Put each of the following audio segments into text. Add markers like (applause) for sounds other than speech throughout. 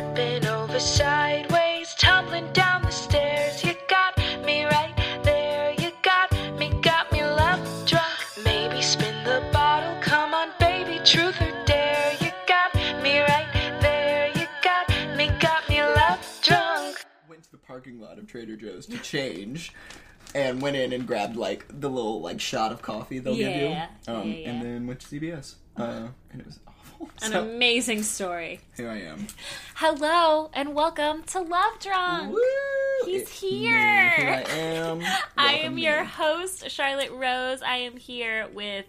tripping over sideways, tumbling down the stairs. You got me right there. You got me, got me love drunk. Maybe spin the bottle. Come on, baby, truth or dare. You got me right there. You got me, got me love drunk. went to the parking lot of Trader Joe's to change and went in and grabbed like the little like shot of coffee they'll Yeah, give you. Um, yeah. And then went to CVS, Uh, and it was awful. (laughs) An So amazing story. here I am. Hello and welcome to Love Drunk. Woo! He's It's me. here. Here I am. (laughs) I am me. your host, Charlotte Rose. I am here with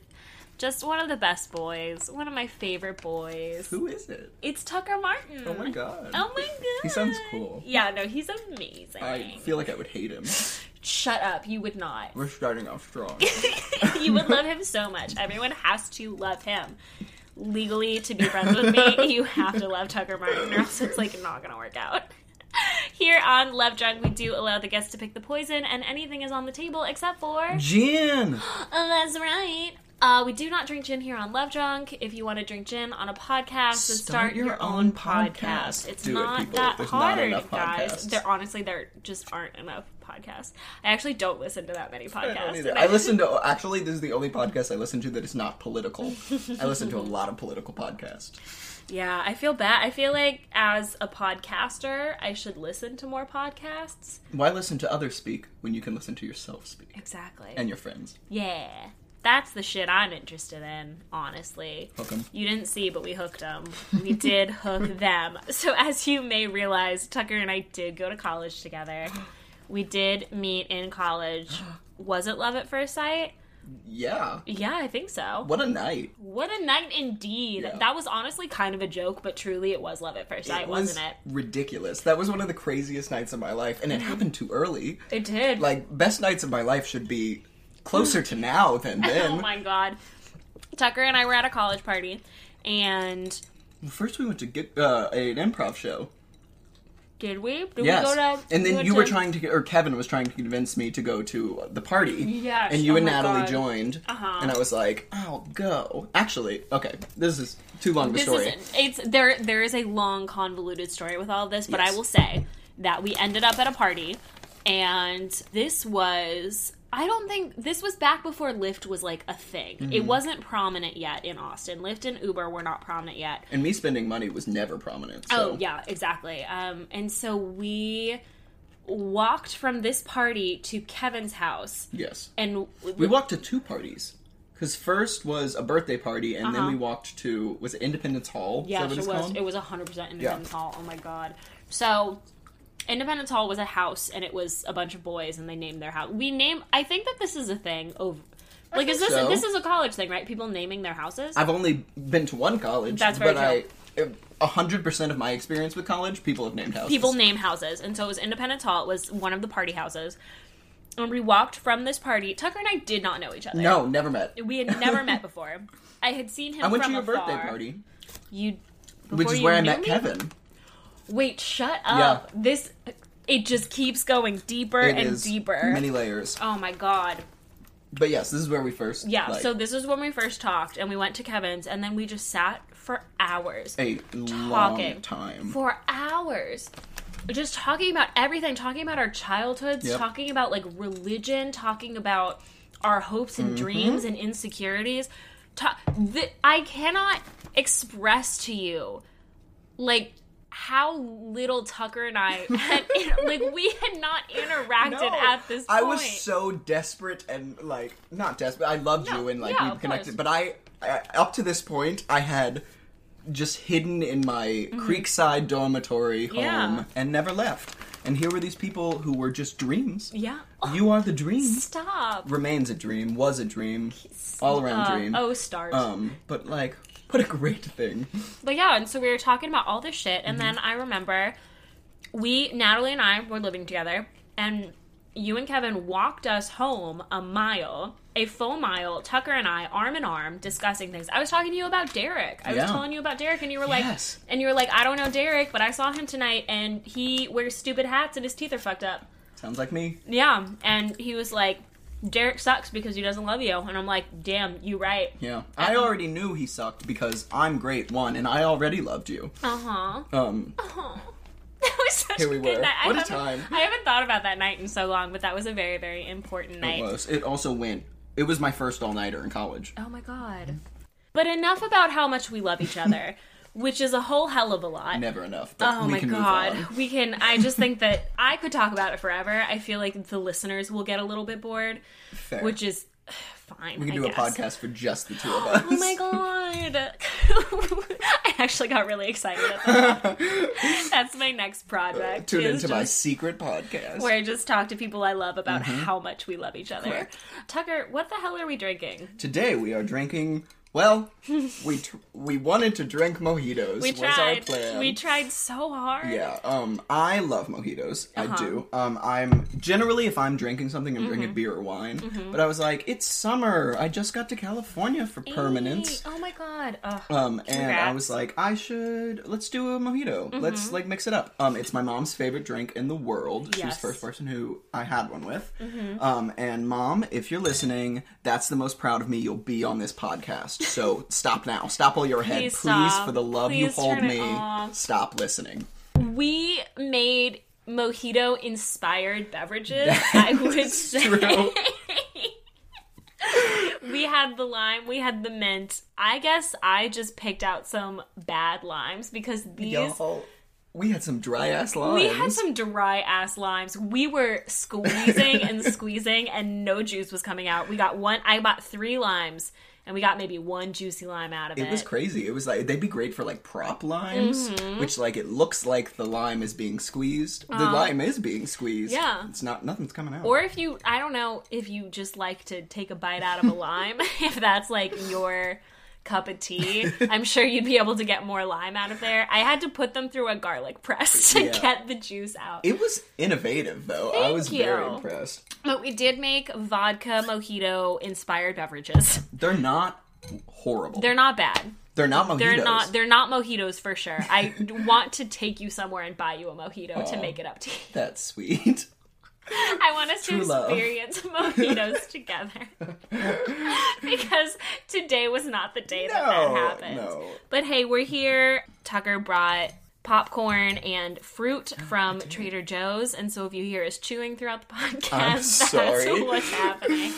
just one of the best boys, one of my favorite boys. Who is it? It's Tucker Martin. Oh my god. Oh my god. He sounds cool. Yeah, no, he's amazing. I feel like I would hate him. Shut up, you would not. We're starting off strong. (laughs) you would love him so much. Everyone has to love him. Legally, to be friends with me, (laughs) you have to love Tucker Martin, or else it's like not gonna work out. (laughs) Here on Love Drunk, we do allow the guests to pick the poison, and anything is on the table except for. Gin! Oh, that's right. Uh, we do not drink gin here on Love Drunk. If you want to drink gin on a podcast, then start, your, own podcast. It's Do not people. that There's hard, enough guys. podcasts. There honestly, there just aren't enough podcasts. I actually don't listen to that many I don't podcasts. either. and I listen to actually this is the only podcast I listen to that is not political. I listen to a lot of political podcasts. (laughs) Yeah, I feel bad. I feel like as a podcaster, I should listen to more podcasts. Why listen to others speak when you can listen to yourself speak Exactly. and your friends? yeah. That's the shit I'm interested in, honestly. Hook 'em. You didn't see, but we hooked them. We (laughs) did hook them. So, as you may realize, Tucker and I did go to college together. We did meet in college. Was it love at first sight? Yeah. Yeah, I think so. What a night. What a night indeed. Yeah. That was honestly kind of a joke, but truly it was love at first sight, was wasn't it? ridiculous. That was one of the craziest nights of my life, and it happened too early. It did. Like best nights of my life should be closer to now than (laughs) then. oh my god. Tucker and I were at a college party, and First, we went to get uh, an improv show. did we? Did Yes, we go to? and we then went you were to- trying to, get, or Kevin was trying to convince me to go to the party. Yes, and you oh and my Natalie God. joined, Uh-huh. and I was like, "I'll go." Actually, okay, this is too long of a This story. is it's there. There is a long, convoluted story with all this, but I will say that we ended up at a party, and this was. I don't think this was back before Lyft was like a thing. Mm-hmm. It wasn't prominent yet in Austin. Lyft and Uber were not prominent yet. And me spending money was never prominent. So. Oh yeah, exactly. Um, and so we walked from this party to Kevin's house, Yes. and We walked to two parties. Because first was a birthday party, and then Uh-huh. we walked to was it Independence Hall? Yeah, it was. called? It was hundred percent Independence Hall. Oh my god. So. Independence Hall was a house, and it was a bunch of boys, and they named their house. We name. I think that this is a thing. Over, like, is this so. this is a college thing, right? People naming their houses. I've only been to one college, That's very but I a hundred percent of my experience with college, people have named houses. people name houses and so it was independence hall it was one of the party houses and we walked from this party tucker and i did not know each other No, never met. we had never (laughs) met before i had seen him I went from to your afar. birthday party, you which is where I met me? Kevin. Wait shut up this it just keeps going deeper It and deeper many layers. oh my god But yes, this is where we first yeah like, so this is when we first talked and we went to kevin's and then we just sat for hours a long talking time. for hours just talking about everything talking about our childhoods Yep. talking about like religion talking about our hopes and Mm-hmm. dreams and insecurities Ta- th- i cannot express to you like how little tucker and i (laughs) had like we had not interacted No, at this point I was so desperate and like not desperate. I loved No, you and like yeah, we connected, but I, I up to this point I had just hidden in my Creekside dormitory home Mm-hmm. Yeah. and never left. And here were these people who were just dreams. yeah oh, You are the dream. stop Remains a dream. Was a dream. All around dream. oh stars Um, but like, what a great thing. But yeah, and so we were talking about all this shit, and Mm-hmm. then I remember we, Natalie and I, were living together, and you and Kevin walked us home a mile, a full mile, Tucker and I, arm in arm, discussing things. I was talking to you about Derek. I Yeah. was telling you about Derek, and you were like, Yes. and you were like, I don't know Derek, but I saw him tonight, and he wears stupid hats, and his teeth are fucked up. Sounds like me. Yeah, and he was like, Derek sucks because he doesn't love you. And I'm like, damn, you right. Yeah, I already knew he sucked because I'm great one, and I already loved you. Uh huh. Um, (laughs) That was such Here we a good were. night. I What a haven't- time. I haven't thought about that night in so long, but that was a very, very important night. it was. It also went. It was my first all nighter in college. Oh my god. But enough about how much we love each other, (laughs) which is a whole hell of a lot. Never enough. But Oh we my can god. We can I just think that (laughs) I could talk about it forever. I feel like the listeners will get a little bit bored, Fair. which is (sighs) fine. we can do a podcast for just the two of us. (gasps) Oh my god. (laughs) I actually got really excited at that. (laughs) That's my next project. Tune is into my secret podcast. where I just talk to people I love about how much we love each other. Mm-hmm. Correct. Tucker, what the hell are we drinking? Today we are drinking. Well, (laughs) we tr- we wanted to drink mojitos. We was our plan. We tried so hard. Yeah, um, I love mojitos. Uh-huh. I do. Um, I'm generally if I'm drinking something, I'm Mm-hmm. drinking beer or wine. But I was like, it's summer. I just got to California for permanence. Oh my god. Ugh. Um, and I Congrats. Mm-hmm. was like, I should let's do a mojito. Let's like mix it up. Um, it's my mom's favorite drink in the world. Yes. the first person who I had one with. Mm-hmm. Um, and mom, if you're listening, that's the most proud of me you'll be on this podcast. So stop now. Stop while you're ahead, Please please. For the love you hold me, stop listening. We made mojito inspired beverages, I would say. True. (laughs) we had the lime, we had the mint. I guess I just picked out some bad limes because these Y'all, we had some dry ass limes. we had some dry ass limes. We were squeezing and (laughs) squeezing and no juice was coming out. We got one I bought 3 limes and we got maybe one juicy lime out of it. It was crazy. It was like they'd be great for like prop limes, mm-hmm. which like it looks like the lime is being squeezed. the uh, lime is being squeezed. Yeah. it's not. Nothing's coming out. Or if you, I don't know, if you just like to take a bite out of a lime, (laughs) if that's like your cup of tea, (laughs) I'm sure you'd be able to get more lime out of there. I had to put them through a garlic press (laughs) to Yeah. get the juice out. it was innovative though. I Thank was very you. impressed. But we did make vodka mojito inspired beverages. They're not horrible. They're not bad. They're not mojitos. They're not. They're not mojitos for sure. I (laughs) want to take you somewhere and buy you a mojito to make it up to you. That's sweet. I want us to love. experience (laughs) mojitos together (laughs) because today was not the day that that happened. no. But hey, we're here. Tucker brought popcorn and fruit (gasps) from Trader Joe's, and so if you hear us chewing throughout the (laughs) podcast, I'm that's sorry. what's happening.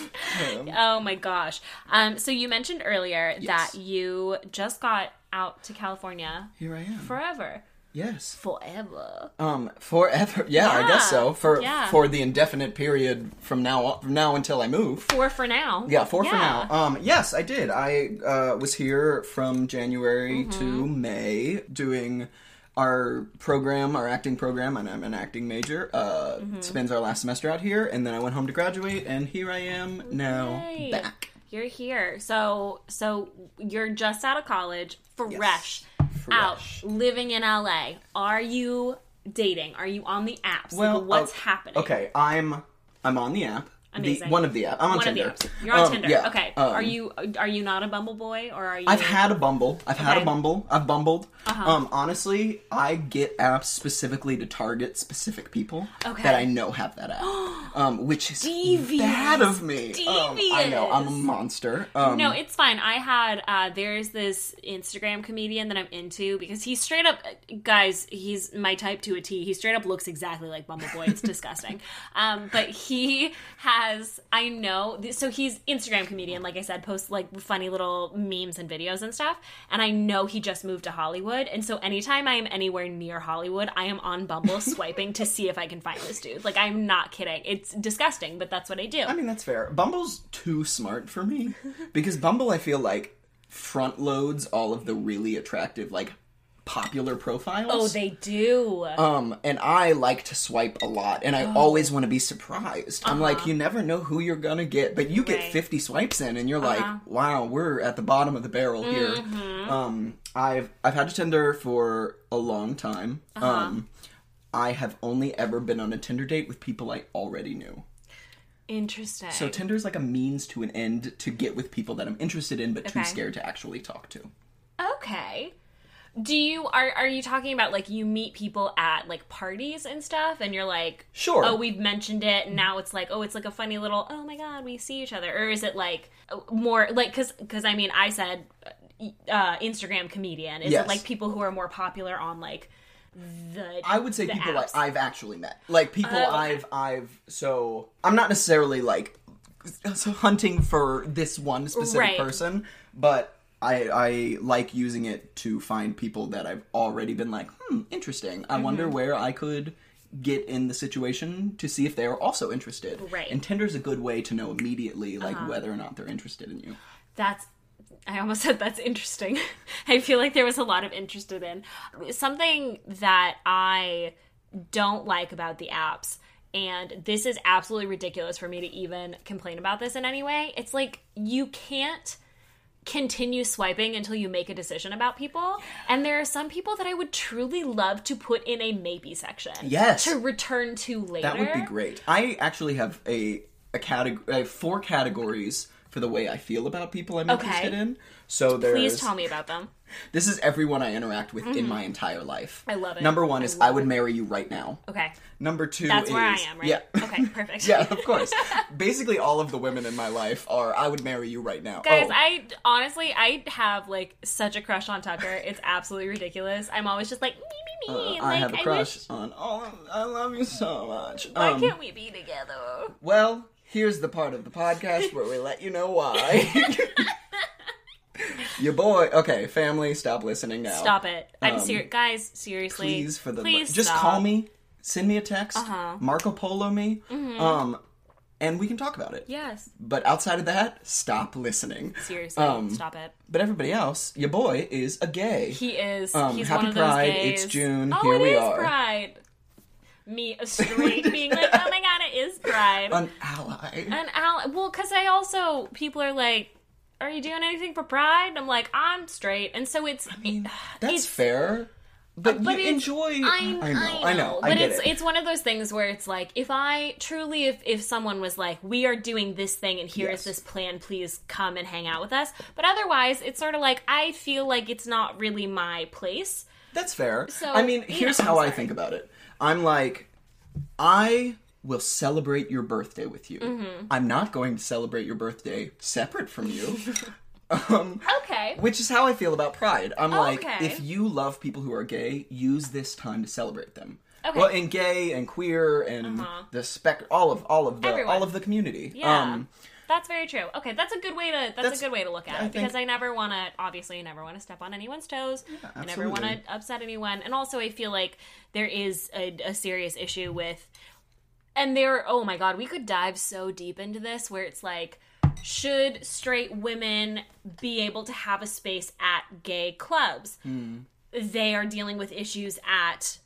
oh my gosh! Um, so you mentioned earlier Yes. that you just got out to California Here I am. forever, yes. forever. Um, forever. (laughs) Yeah, I guess so. For yeah. for the indefinite period from now on, from now until I move. Four for now. Yeah, four for now. Um, yes, I did. I uh, was here from January Mm-hmm. to May doing our program, our acting program, and I'm an acting major. Uh, Mm-hmm. Spends our last semester out here, and then I went home to graduate, and here I am now back. You're here. So so you're just out of college, fresh, out, Fresh. living in LA. Are you dating? Are you on the apps? Well, like, what's oh, happening? Okay, I'm I'm on the app. The, one of the apps. I'm on One Tinder. of the apps. You're on Um, Tinder. yeah, okay. um, are you are you not a Bumble boy or are you I've had a Bumble. I've had Okay. Uh-huh. a Bumble. I've bumbled. Um, honestly, I get apps specifically to target specific people Okay. that I know have that app. (gasps) um, which is Devious. bad of me. Um, I know I'm a monster. Um, No, it's fine. I had uh there's this Instagram comedian that I'm into because he's straight up guys, he's my type to a T. He straight up looks exactly like Bumble Boy. It's disgusting. (laughs) Um but he has I know so he's Instagram comedian like I said posts like funny little memes and videos and stuff and I know he just moved to Hollywood and so anytime I am anywhere near Hollywood, I am on Bumble (laughs) swiping to see if I can find this dude. Like I'm not kidding. It's disgusting, but that's what I do. I mean that's fair. Bumble's too smart for me because Bumble I feel like front loads all of the really attractive like popular profiles. oh, they do. Um, and I like to swipe a lot, and Oh. I always want to be surprised. I'm like, you never know who you're gonna get, but you get Uh-huh. Right. 50 swipes in, and you're Uh-huh. like, wow, we're at the bottom of the barrel here. Mm-hmm. Um, I've I've had a Tinder for a long time. Uh-huh. Um, I have only ever been on a Tinder date with people I already knew. Interesting. So Tinder is like a means to an end to get with people that I'm interested in, but too scared to actually talk to. okay. Do you are are you talking about like you meet people at like parties and stuff and you're like Sure. oh we've mentioned it and now it's like oh it's like a funny little oh my god we see each other or is it like more like cuz cuz I mean I said uh Instagram comedian is Yes. it like people who are more popular on like the I would say the people apps? like I've actually met, like people Oh, okay. I've I've. So I'm not necessarily like hunting for this one specific Right. person, but I I like using it to find people that I've already been like, hmm, interesting. I wonder Mm-hmm. where I could get in the situation to see if they are also interested. Right. Uh-huh. And Tinder's a good way to know immediately like whether or not they're interested in you. That's I almost (laughs) said that's interesting. (laughs) I feel like there was a lot of interested in something that I don't like about the apps and this is absolutely ridiculous for me to even complain about this in any way. It's like you can't continue swiping until you make a decision about people. And there are some people that I would truly love to put in a maybe section. Yes. To return to later. That would be great. I actually have a a category, I have four categories for the way I feel about people I'm Okay. interested in. So there's Please tell me about them. This is everyone I interact with in my entire life. I love it. Number one I is I would marry you right now. Okay. Number two That's is where I am, right? Yeah. Okay, (laughs) perfect. yeah, of course. (laughs) Basically, all of the women in my life are I would marry you right now. Guys, oh, I honestly I have like such a crush on Tucker. It's absolutely ridiculous. I'm always just like me me me. uh, like I have a crush wish on all. Of, I love you so much. why Um, can't we be together? Well, here's the part of the podcast where we let you know why. (laughs) Your boy. Okay, family, stop listening now. Stop it. I'm um, serious, guys. Seriously, Please, for the please just stop. call me, send me a text, Uh-huh. Mm-hmm. Marco Polo me, um, and we can talk about it. Yes, But outside of that, stop listening. seriously, Um, stop it. But everybody else, your boy is a gay. He is. um, he's happy one of those Pride, it's June, Oh, here it we is are. Pride. Me, a (laughs) straight, being like, oh my god, it is Pride. An ally. An ally. well, because I also people are like, "Are you doing anything for Pride?" I'm like, "I'm straight," and so it's. I mean, That's it's- fair. But, but you enjoy. I, know. I know. I but get it's it. it's one of those things where it's like if I truly if if someone was like we are doing this thing and here is Yes. this plan please come and hang out with us but otherwise it's sort of like I feel like it's not really my place That's fair. So, I mean, here's know, how I think about it. I'm like, I will celebrate your birthday with you. Mm-hmm. I'm not going to celebrate your birthday separate from you. (laughs) um, okay which is how I feel about Pride. I'm like, Okay. if you love people who are gay, use this time to celebrate them. Okay. Well, and gay and queer and Uh-huh. the spec, all of all of the Everyone. all of the community. Yeah. Um, that's very true. Okay, that's a good way to that's, That's- a good way to look at I it because I never want to obviously I never want to step on anyone's toes. I never want to upset anyone, and also I feel like there is a, a serious issue with, and there. Oh my god, we could dive so deep into this where it's like. Should straight women be able to have a space at gay clubs? Hmm. They are dealing with issues at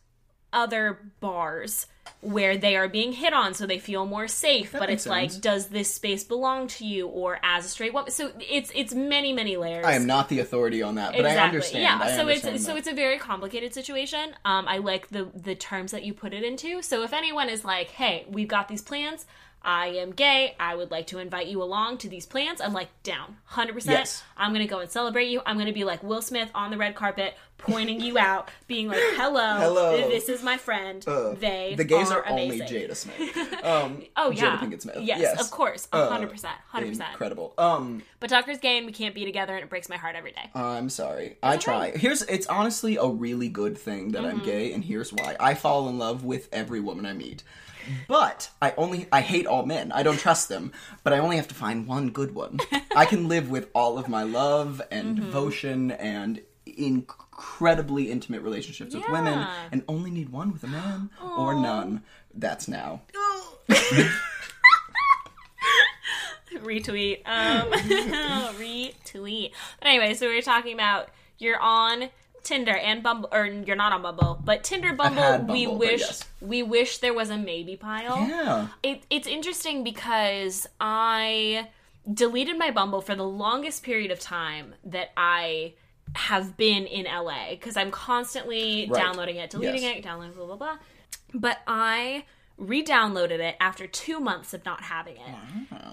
other bars where they are being hit on so they feel more safe but makes it's like does this space belong to you or as a straight woman? So it's it's many many layers. I am not the authority on that, but exactly. I understand. yeah I so understand it's so it's a very complicated situation. Um i like the the terms that you put it into. So if anyone is like hey we've got these plans I am gay. I would like to invite you along to these plans. I'm like, down. 100%. Yes. I'm going to go and celebrate you. I'm going to be like Will Smith on the red carpet, pointing you out, being like, (laughs) hello, Hello. this is my friend. Uh, they the gays are, are, only amazing. Jada Smith. (laughs) Um, Oh, Jada yeah. Pinkett Smith. Yes, of course. Uh, 100%. 100%. Incredible. Um, But Tucker's gay and we can't be together and it breaks my heart every day. I'm sorry. I try. Here's it's honestly a really good thing that Mm-hmm. I'm gay, and here's why. I fall in love with every woman I meet. But I only I hate all men. I don't trust them. But I only have to find one good one. I can (laughs) live with all of my love and Mm-hmm. devotion and incredibly intimate relationships with women, and only need one with a man or none. That's now. (laughs) retweet. Um, (laughs) retweet. But anyway, so we were talking about you're on Tinder and Bumble, or you're not on Bumble, but Tinder, Bumble. had we wish yes. we wish there was a maybe pile. Yeah. It, it's interesting because I deleted my Bumble for the longest period of time that I have been in LA because I'm constantly Right. downloading it, deleting Yes. it, downloading blah blah blah. But I re-downloaded it after two months of not having it,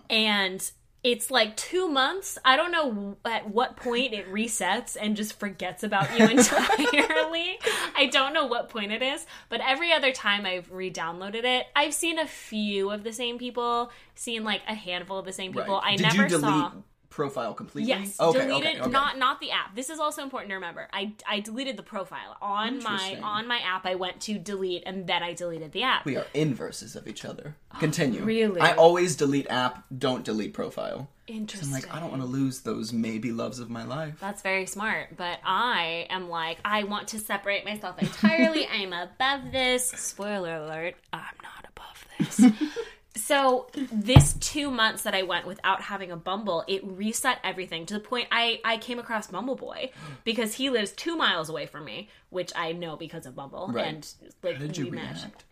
and it's like two months. I don't know at what point it resets and just forgets about you (laughs) entirely. I don't know what point it is, but every other time I've re-downloaded it, I've seen a few of the same people, seen like a handful of the same people. I Did never saw. Profile completely? Yes, Okay. deleted okay. Okay. not not the app. This is also important to remember. I I deleted the profile on my on my app. I went to delete and then I deleted the app. We are inverses of each other. Oh, Continue. really? I always delete app, don't delete profile. Interesting. I'm like, I don't want to lose those maybe loves of my life. That's very smart, but I am like, I want to separate myself entirely. (laughs) I'm above this. Spoiler alert, I'm not above this. (laughs) so, this two months that I went without having a Bumble, it reset everything to the point I, I came across Bumble Boy (gasps) because he lives two miles away from me, which I know because of Bumble. Right. And like, How did you we matched. react?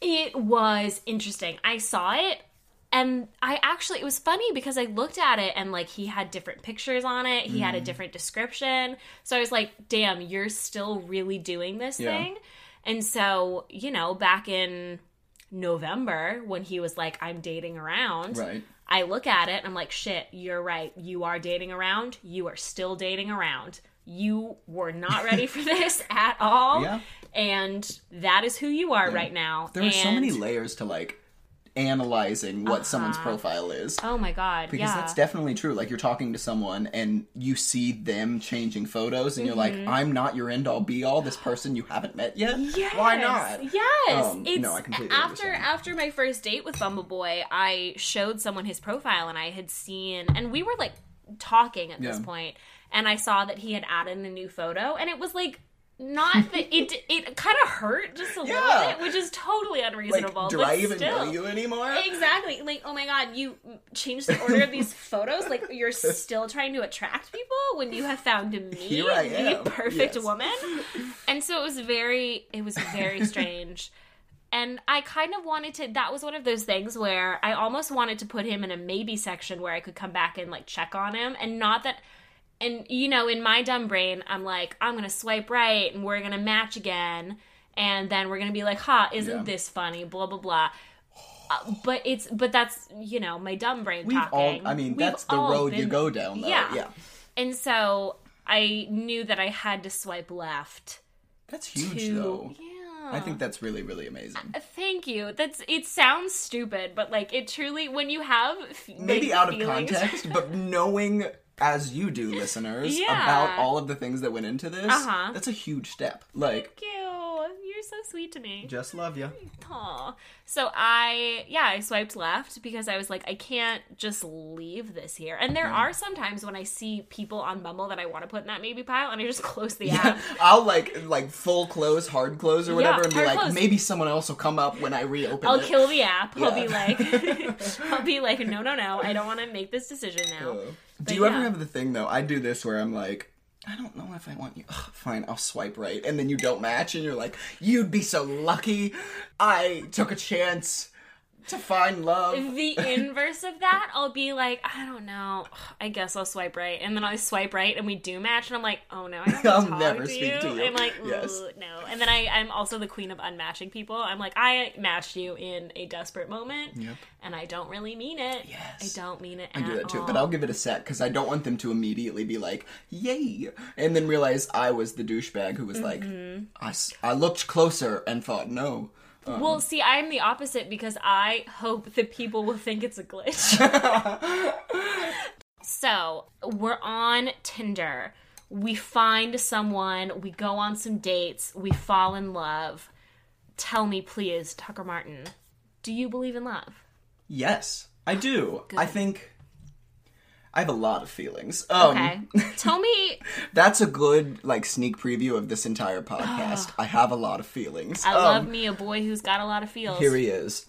It was interesting. I saw it and I actually it was funny because I looked at it and like he had different pictures on it. He Mm. had a different description. So I was like, "Damn, you're still really doing this Yeah. thing." And so, you know, back in November when he was like, "I'm dating around." Right. I look at it and I'm like, "Shit, you're right. You are dating around. You are still dating around. You were not ready for (laughs) this at all." Yeah. And that is who you are right now. There are so many layers to like analyzing what someone's profile is. Oh my god! Because yeah. that's definitely true. Like you're talking to someone and you see them changing photos and you're Mm-hmm. like, I'm not your end all be all, this person you haven't met yet. Yes. Why not? Yes. Um, it's no, I completely after understand. after my first date with Bumble Boy, I showed someone his profile and I had seen and we were like talking at this point, and I saw that he had added a new photo and it was like not that it it kind of hurt just a little bit, which is totally Like, unreasonable. do but I even still. know you anymore? Exactly. Like, oh my god, you changed the order of these (laughs) photos. Like, you're still trying to attract people when you have found me, Here I the perfect Yes. woman. And so it was very, it was very strange. And I kind of wanted to, that was one of those things where I almost wanted to put him in a maybe section where I could come back and like check on him. And not that, and you know, in my dumb brain, I'm like, I'm going to swipe right and we're going to match again. And then we're going to be like, ha, isn't Yeah. this funny? Blah, blah, blah. Uh, but it's but that's you know my dumb brain We've all talking. I mean, We've that's the all road you go down though. Yeah. yeah. And so I knew that I had to swipe left That's huge to though. yeah. I think that's really, really amazing. Thank you. That's it. Sounds stupid, but like it truly when you have f- Maybe out of feelings- context, (laughs) but knowing as you do, listeners, Yeah. about all of the things that went into this, Uh-huh. that's a huge step. Like, Thank you. You're so sweet to me. just love you. Aw. So I, yeah, I swiped left because I was like, I can't just leave this here. And there are some times when I see people on Bumble that I want to put in that maybe pile, and I just (laughs) close the app. I'll like like full close, hard close, or whatever, Yeah, and be like, close. maybe someone else will come up when I reopen I'll it. kill the app. I'll be like, (laughs) (laughs) I'll be like, no, no, no, I don't want to make this decision now. Uh, But Do you ever have the thing though? I do this where I'm like, I don't know if I want you. Ugh, fine, I'll swipe right, and then you don't match, and you're like, you'd be so lucky. I took a chance to find love. The inverse of that, I'll be like, I don't know. (sighs) I guess I'll swipe right, and then I swipe right, and we do match, and I'm like, oh no, I don't I'll (laughs) have to talk never to speak you. to you. I'm like, Yes. No, and then I, I'm also the queen of unmatching people. I'm like, I matched you in a desperate moment, Yep. and I don't really mean it. Yes. I don't mean it. I do that too, all. but I'll give it a sec because I don't want them to immediately be like, "Yay!" and then realize I was the douchebag who was Mm-hmm. like, I, I looked closer and thought, "No." Um, Well, see, I'm the opposite because I hope that people will think it's a glitch. (laughs) so, we're on Tinder. We find someone, we go on some dates, we fall in love. Tell me, please, Tucker Martin, do you believe in love? Yes, I do. I think I have a lot of feelings. Um, Okay. Tell me, (laughs) That's a good like sneak preview of this entire (gasps) podcast. I have a lot of feelings. I Um, love me a boy who's got a lot of feels. Here he is.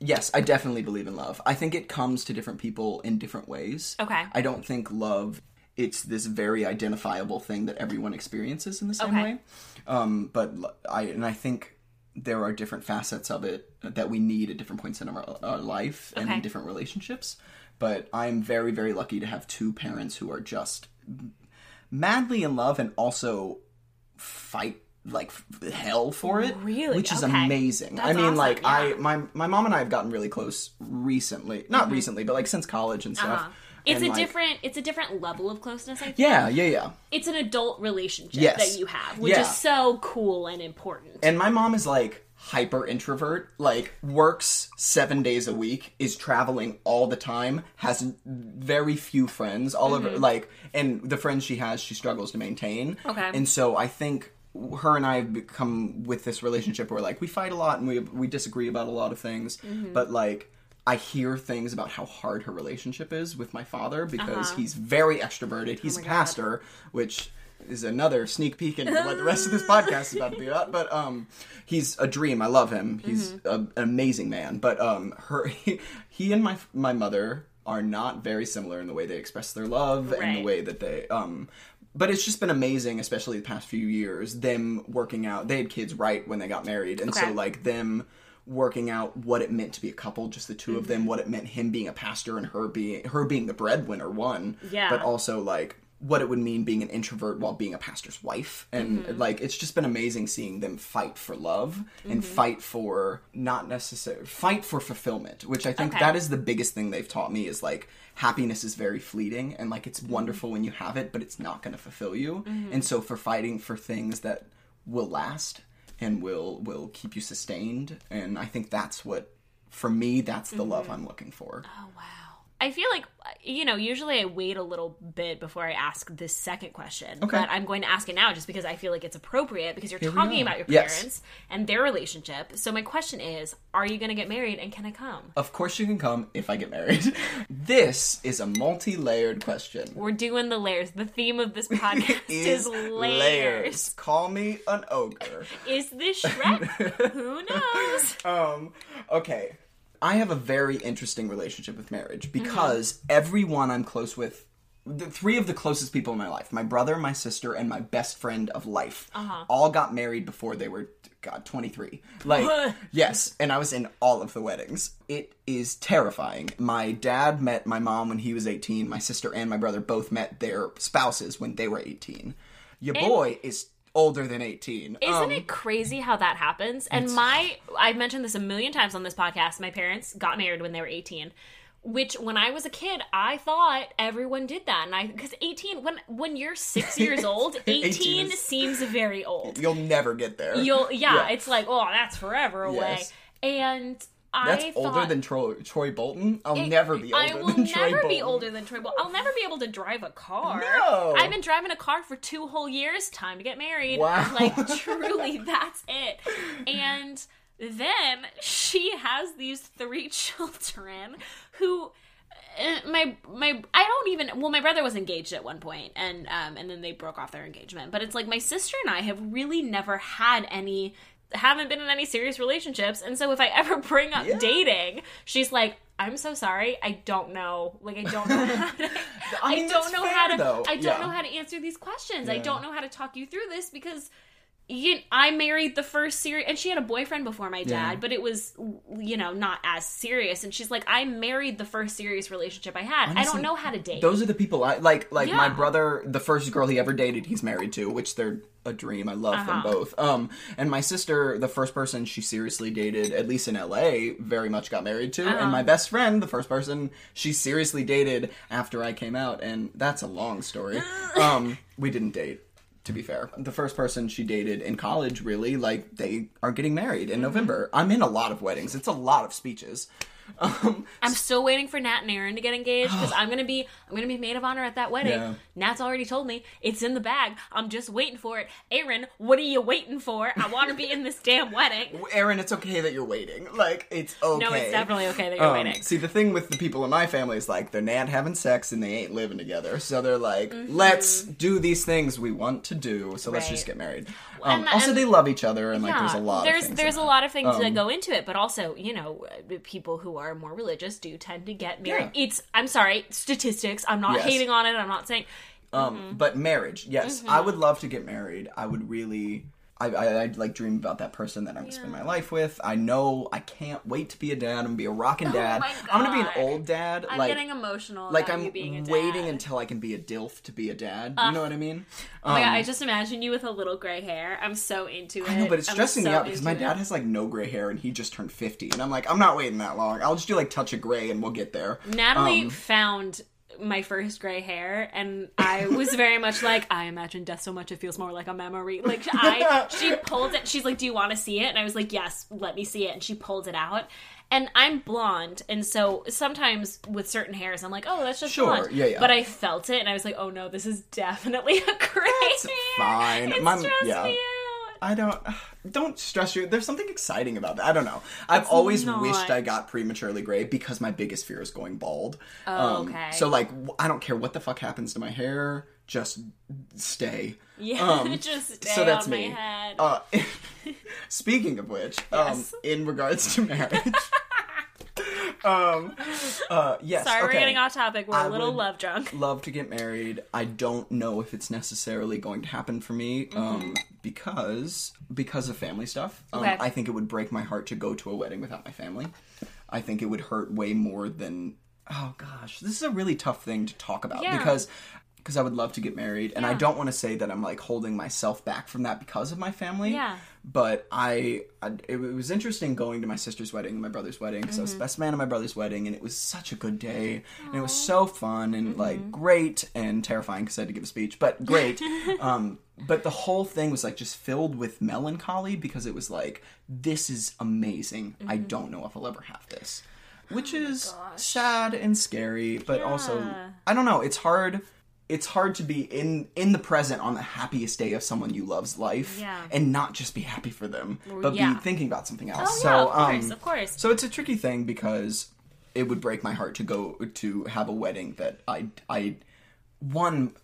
Yes, I definitely believe in love. I think it comes to different people in different ways. Okay. I don't think love it's this very identifiable thing that everyone experiences in the same Okay. way. Um, but I and I think there are different facets of it that we need at different points in our, our life and Okay. in different relationships. But I'm very very lucky to have two parents who are just madly in love and also fight like hell for it Really? which is Okay. amazing i mean awesome, like i yeah. Mm-hmm. my my mom and i have gotten really close recently not recently but like since college and stuff Uh-huh. It's And, a like- different it's a different level of closeness, I think. yeah yeah yeah It's an adult relationship Yes. that you have, which Yeah. is so cool and important. And my mom is like hyper introvert, like works seven days a week, is traveling all the time, has very few friends all over, mm-hmm. like, and the friends she has, she struggles to maintain. Okay. And so I think her and I have become with this relationship where like we fight a lot and we we disagree about a lot of things, mm-hmm. but like. I hear things about how hard her relationship is with my father because uh-huh. he's very extroverted. Oh he's a pastor, which is another sneak peek into what the rest of this (laughs) podcast is about to be about. But um, he's a dream. I love him. He's a, an amazing man. But um, her, (laughs) he, he and my my mother are not very similar in the way they express their love and the way that they um. But it's just been amazing, especially the past few years. Them working out. They had kids right when they got married, and Okay. so like them working out what it meant to be a couple, just the 2 of Mm-hmm. them, what it meant him being a pastor and her being her being the breadwinner. One, Yeah. but also like what it would mean being an introvert while being a pastor's wife and Mm-hmm. like it's just been amazing seeing them fight for love and Mm-hmm. fight for not necessary fight for fulfillment which i think Okay. that is the biggest thing they've taught me is like happiness is very fleeting and like Mm-hmm. it's wonderful when you have it but it's not going to fulfill you and so for fighting for things that will last and will will keep you sustained and i think that's what for me that's the Mm-hmm. love i'm looking for Oh wow. I feel like you know, usually I wait a little bit before I ask this second question. Okay. But I'm going to ask it now just because I feel like it's appropriate because you're we talking about your Yes. parents and their relationship. So my question is, are you going to get married and can I come? Of course, you can come if I get married. (laughs) this is a multi layered question. We're doing the layers. The theme of this (laughs) podcast is, layers. Call me an ogre. Is this Shrek? (laughs) Who knows? Um, okay. I have a very interesting relationship with marriage Mm-hmm. because everyone I'm close with, the three of the closest people in my life, my brother, my sister, and my best friend of life, Uh-huh. all got married before they were, God, 23. Like, yes, and I was in all of the weddings. It is terrifying. My dad met my mom when he was 18. My sister and my brother both met their spouses when they were 18. Your boy is older than 18. Isn't Um, it crazy how that happens? And my, I've mentioned this a million times on this podcast. My parents got married when they were 18. Which, when I was a kid, I thought everyone did that, and I because eighteen, when when you're six (laughs) years old, 18 eighteen is- seems very old. You'll never get there. You'll, yeah, Yeah. it's like, oh, that's forever away. Yes. And I That's older thought, than Troy, Troy Bolton. I'll never be older I will than Troy never Bolton. be older than Troy Bolton. I'll never be able to drive a car. No. I've been driving a car for two whole years. Time to get married. Wow. (laughs) Like (laughs) truly, that's it. And then she has these three (laughs) children who. uh, My my I don't even well my brother was engaged at one point and um and then they broke off their engagement but it's like my sister and I have really never had any haven't been in any serious relationships and so if I ever (laughs) bring up Yeah. dating she's like I'm so sorry I don't know like I don't know how to (laughs) I I, don't know fair, how to though. I don't Yeah. know how to answer these questions. I don't know how to talk you through this because you, I married the first serious, and she had a boyfriend before my dad, Yeah. but it was, you know, not as serious. And she's like, I married the first serious relationship I had. I don't know how to date. Those are the people I like. Like my brother, the first girl he ever dated, he's married to, which they're a dream. I love them Uh-huh. both. Um, and my sister, the first person she seriously dated, at least in L.A., very much got married to. Uh-huh. And my best friend, the first person she seriously dated after I came out, and that's a long story. (laughs) um, we didn't date. To be fair, the first person she dated in college, really, like they are getting married in November. I'm in a lot of weddings. It's a lot of speeches. Um, I'm still waiting for Nat and Aaron to get engaged because (gasps) I'm gonna be I'm gonna be maid of honor at that wedding. Yeah. Nat's already told me it's in the bag. I'm just waiting for it. Aaron, what are you waiting for? I want to be in this damn wedding. (laughs) Aaron, it's okay that you're waiting. Like, it's okay. No, it's definitely okay that you're Um, waiting. See, the thing with the people in my family is like they're not having sex and they ain't living together. So they're like, Mm-hmm. let's do these things we want to do. So let's just get married. Um, And- also, and- they love each other and like there's a lot. There's of there's a lot of things that Um, go into it, but also you know uh, people who are more religious do tend to get married. Yeah. It's I'm sorry, statistics. I'm not Yes. hating on it. I'm not saying Um, Mm-hmm. but marriage, yes, I would love to get married. I would really. I, I, I like dream about that person that I'm gonna spend my life with. I know I can't wait to be a dad. I'm gonna be a rockin' dad. Oh my I'm gonna be an old dad. I'm like getting emotional. like I'm you being a dad. waiting until I can be a dilf to be a dad. you know what I mean? Oh my god, Um, I just imagine you with a little gray hair. I'm so into it. I know, but it's I'm stressing me out because my dad it. has like no gray hair and he just turned 50. And I'm like, I'm not waiting that long. I'll just do like touch of gray and we'll get there. Natalie Um, found my first gray hair and I was very much like I imagine death so much it feels more like a memory. Like I (laughs) she pulled it she's like, Do you want to see it? And I was like, Yes, let me see it and she pulled it out. And I'm blonde, and so sometimes with certain hairs, I'm like, "Oh, that's just Sure, blonde." yeah, yeah. But I felt it, and I was like, "Oh no, this is definitely a gray That's hair." fine. It My- stressed yeah. me. I don't (sighs) don't stress you. There's something exciting about that. I don't know. I've always not. wished I got prematurely gray because my biggest fear is going bald. Oh, Um, okay. So like I don't care what the fuck happens to my hair, just stay. Yeah, (laughs) Um, just stay so that's on me. my head. Uh, (laughs) speaking of which, (laughs) um, in regards to marriage, um, uh, yes. Sorry, okay. we're getting off topic. We're I a little love drunk. love to get married. I don't know if it's necessarily going to happen for me um, because because of family stuff. Um, Mm-hmm. Okay. I think it would break my heart to go to a wedding without my family. I think it would hurt way more than oh gosh, this is a really tough thing to talk about Yeah. because because I would love to get married and I don't want to say that I'm like holding myself back from that because of my family. Yeah. But I, I it was interesting going to my sister's wedding and my brother's wedding because I Mm-hmm. was best man at my brother's wedding and it was such a good day and it was so fun and Mm-hmm. like great and terrifying because I had to give a speech, but (laughs) great. um, but the whole thing was like just filled with melancholy because it was like this is amazing. I Mm-hmm. don't know if I'll ever have this, which Oh is sad and scary, but also I don't know. It's hard. It's hard to be in in the present on the happiest day of someone you love's life, Yeah. and not just be happy for them, but yeah. be thinking about something else. Oh, so, yeah, of course, um, of course. so it's a tricky thing because it would break my heart to go to have a wedding that I I one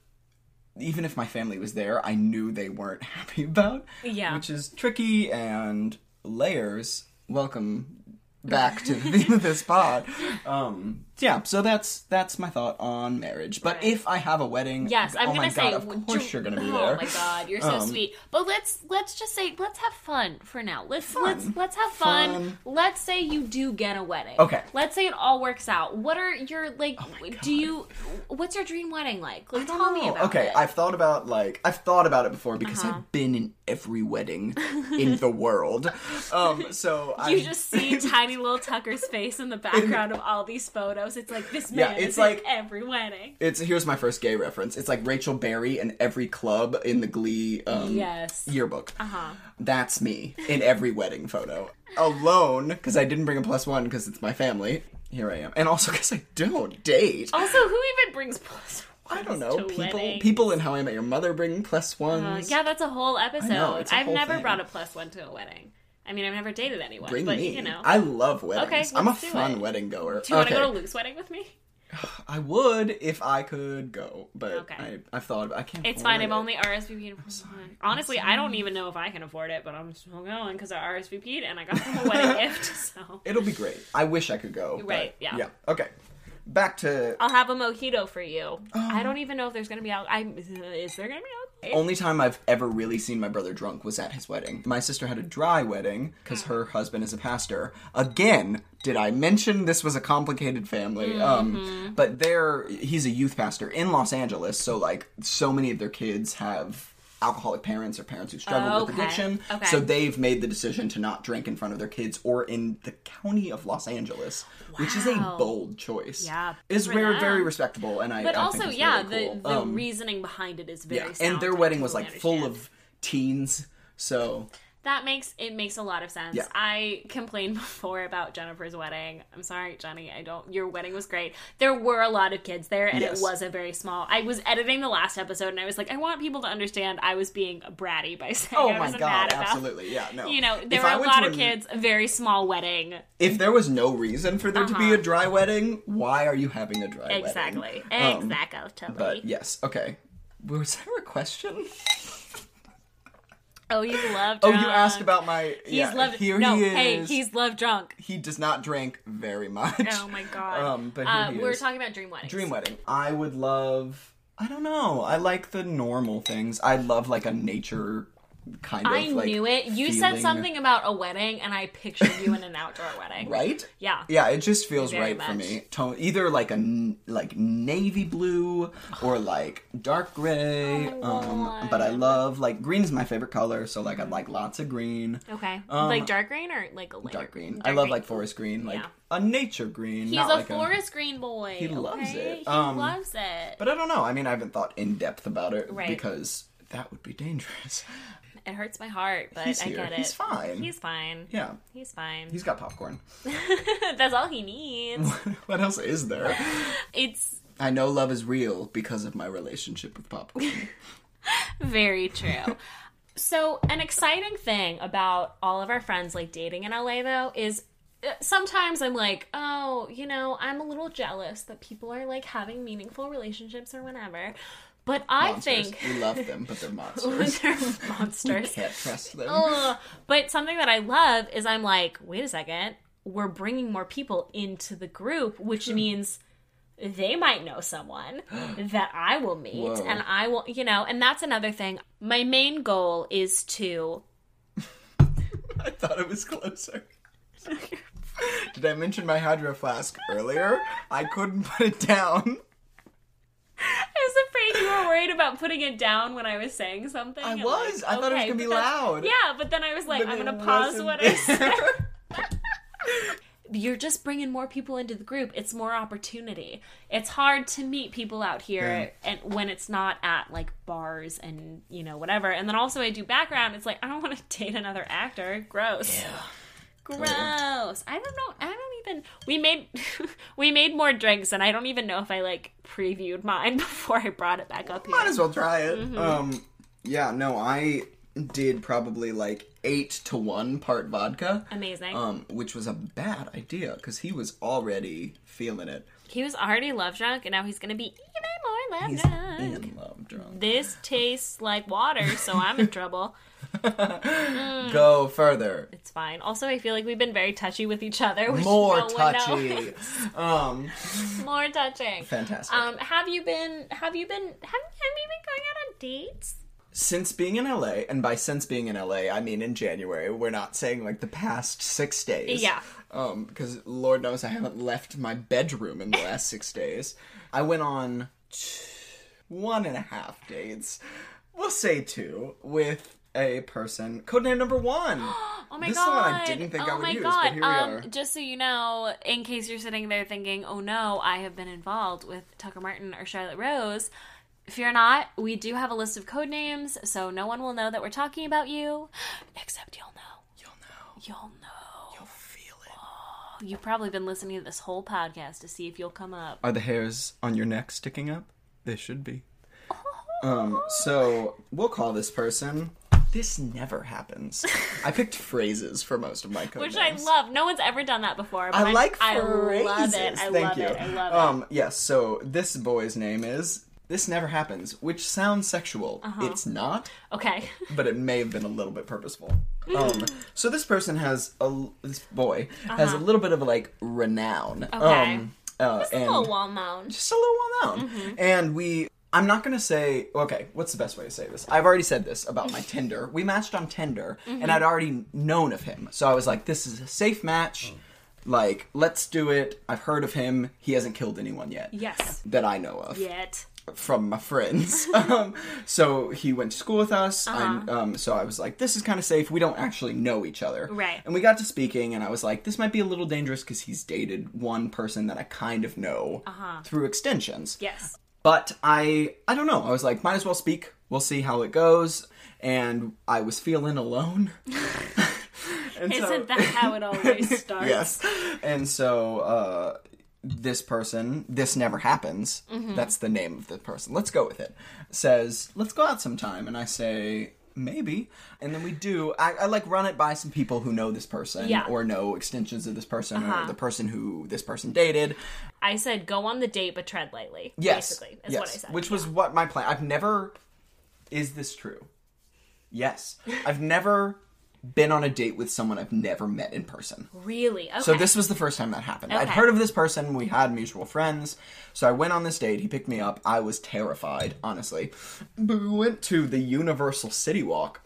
even if my family was there, I knew they weren't (laughs) happy about. Yeah. which is tricky and layers. Welcome back to the theme of this pod. Um, yeah, so that's that's my thought on marriage. But Right. if I have a wedding, Yes, I'm oh gonna say. god, of course you- you're gonna be there. oh my god, you're so Um, sweet. But let's let's just say let's have fun for now. Let's Fun. let's let's have fun. Fun. Let's say you do get a wedding. Okay. Oh Let's say it all works out. What are your like? my do you? What's your dream wedding like? Like, I tell me about okay, it. Uh-huh. I've thought about like I've thought about it before because I've been in every wedding (laughs) in the world. Um, so I you just see (laughs) tiny little Tucker's face in the background of all these photos. It's like this man Yeah, it's is like- in every wedding. It's here's my first gay reference. It's like Rachel Berry in every club in the Glee um, Yes. yearbook. Uh-huh. That's me in every wedding photo. Alone because I didn't bring a plus one because it's my family. Here I am, and also because I don't date. Also, who even brings plus? I don't know. People, weddings? people in How I Met Your Mother bring plus Uh, ones. yeah, that's a whole episode. know, it's a I've whole never thing. brought a plus one to a wedding. I mean, I've never dated anyone, Bring but me. you know. I love weddings. Okay, I'm a fun it. wedding goer. do you want to go to Luke's wedding with me? (sighs) I would if I could go, but Okay. I, I've thought about. I can't. It's fine. I've only RSVP'd. Honestly, I don't even know if I can afford it, but I'm still going because I RSVP'd and I got them a (laughs) wedding gift. So It'll be great. I wish I could go. Right, yeah. Yeah. Okay. Back to I'll have a mojito for you. Oh. I don't even know if there's gonna be al- I is there gonna be alcohol? Only time I've ever really seen my brother drunk was at his wedding. My sister had a dry wedding because her husband is a pastor. Again, did I mention this was a complicated family? Mm-hmm. Um, but there, he's a youth pastor in Los Angeles, so like so many of their kids have alcoholic parents or parents who struggle with Okay, addiction. okay. So they've made the decision to not drink in front of their kids or in the county of Los Angeles, which is a bold choice. Yeah, is very them. very respectable, and I. But I also, yeah, very cool. the the Um, reasoning behind it is very yeah, and their wedding was like full of teens, so That makes it makes a lot of sense. Yeah. I complained (laughs) before about Jennifer's wedding. I'm sorry, Jenny. I don't. Your wedding was great. There were a lot of kids there, and Yes. it wasn't very small. I was editing the last episode, and I was like, I want people to understand I was being bratty by (laughs) saying oh my god, mad about. absolutely, yeah, no. You know, there If were I a lot of an- kids. A very small wedding. If there was no reason for there to be Uh-huh. a dry wedding, why are you having a dry Exactly. wedding? Um, exactly. But yes, okay. Was there a question? Oh, you love. Drunk. Oh, you asked about my. He's yeah, love. Here no, he is. hey, he's love drunk. He does not drink very much. Oh my god. Um, but here uh, he we're is. talking about dream wedding. Dream wedding. I would love. I don't know. I like the normal things. I love like a nature kind of I like knew it. You said something about a wedding, and I pictured you in an outdoor (laughs) wedding. right Yeah. yeah it just feels Very right for me tone either like a like navy blue or like dark gray Oh, um but i love like green is my favorite color so like i'd like lots of green Okay. Um, like dark green or like a dark green Dark i love green. like forest green like Yeah. a nature green He's a like forest green boy. He loves okay? it. He Um, loves it. but i don't know i mean i haven't thought in depth about it Right. because that would be dangerous It hurts my heart, but He's I here. get it. He's fine. He's fine. yeah He's fine. he's got popcorn (laughs) (laughs) That's all he needs. (laughs) what else is there It's i know love is real because of my relationship with popcorn very true. so, an exciting thing about all of our friends like dating in LA though is uh, sometimes I'm like, oh, you know, I'm a little jealous that people are like having meaningful relationships or whatever. But I monsters. think we love them but they're (laughs) monsters they're (laughs) monsters. we can't trust them Ugh. But something that I love is I'm like, wait a second, we're bringing more people into the group, which means they might know someone (gasps) that I will meet Whoa. and I will, you know, and that's another thing. My main goal is to (laughs) I thought it was closer. Did I mention my hydro flask earlier? I couldn't put it down. I was afraid you were worried about putting it down when I was saying something. I was. I thought it was gonna be loud. Yeah, but then I was like, But I'm gonna pause wasn't what I (laughs) said. You're just bringing more people into the group. It's more opportunity. It's hard to meet people out here, and when it's not at like bars and you know whatever. And then also I do background. It's like I don't want to (laughs) date another actor. Gross. Gross. I don't know. I don't even. We made (laughs) we made more drinks, and I don't even know if I like previewed mine (laughs) before I brought it back up here. Might as well try it. Mm-hmm. Um, yeah, no, I did probably like eight to one part vodka. Amazing. Um, which was a bad idea because he was already feeling it. he was already love drunk, and now he's gonna be even more love He's drunk. in love drunk. This tastes like water, so I'm in (laughs) trouble. Go further. It's fine. Also, I feel like we've been very touchy with each other. which More no touchy. (laughs) um, More touching. fantastic. Um, have you been? Have you been? Have, have you been going out on dates? since being in LA, and by since being in LA, I mean in January. We're not saying like the past six days. Yeah. Um, because Lord knows I haven't left my bedroom in the last six (laughs) days. I went on t- one and a half dates. We'll say two with a person. Codename number one. (gasps) Oh my This god! is one I didn't think oh I would my use, god! but here we um, are. just so you know, in case you're sitting there thinking, "Oh no, I have been involved with Tucker Martin or Charlotte Rose," fear not. We do have a list of code names, so no one will know that we're talking about you, except you'll know. You'll know. You'll know. You'll feel it. Oh, You've probably been listening to this whole podcast to see if you'll come up. Are the hairs on your neck sticking up? They should be. Um, so we'll call this person. This never happens. I picked (laughs) phrases for most of my code Which I love. No one's ever done that before. But I I'm- like I phrases. love it. I Thank love you. it. I love it. Um, yes. So this boy's name is. This never happens, which sounds sexual. Uh-huh. It's not, Okay. but it may have been a little bit purposeful. (laughs) Um, so this person has a this boy has a little bit of like renown. Uh-huh. Okay. Um, uh, It's a and little well known. just a little well known. Mm-hmm. And we, I'm not gonna say, okay, what's the best way to say this? I've already said this about my Tinder. We matched on Tinder, Mm-hmm. and I'd already known of him. So I was like, this is a safe match. Like, let's do it. I've heard of him. He hasn't killed anyone yet. Yes. That I know of Yet. from my friends. (laughs) um, so he went to school with us. I, Uh-huh. um, so I was like, this is kind of safe. We don't actually know each other. Right. And we got to speaking, and I was like, this might be a little dangerous because he's dated one person that I kind of know Uh-huh. through extensions. Yes. But I, I don't know. I was like, might as well speak. We'll see how it goes. And I was feeling alone. (laughs) Isn't that how it always (laughs) starts? yes. And so uh, this person, this never happens. Mm-hmm. That's the name of the person. Let's go with it. Says, let's go out sometime. And I say, maybe. And then we do. I, I like run it by some people who know this person Yeah. or know extensions of this person Uh-huh. or the person who this person dated. I said go on the date, but tread lightly. Yes. Basically, is yes. what I said. Which was what my plan. I've never. Is this true? Yes. (laughs) I've never been on a date with someone I've never met in person. really okay. So this was the first time that happened. Okay. I'd heard of this person. We had mutual friends. So I went on this date. He picked me up. I was terrified, honestly. But we went to the Universal City Walk.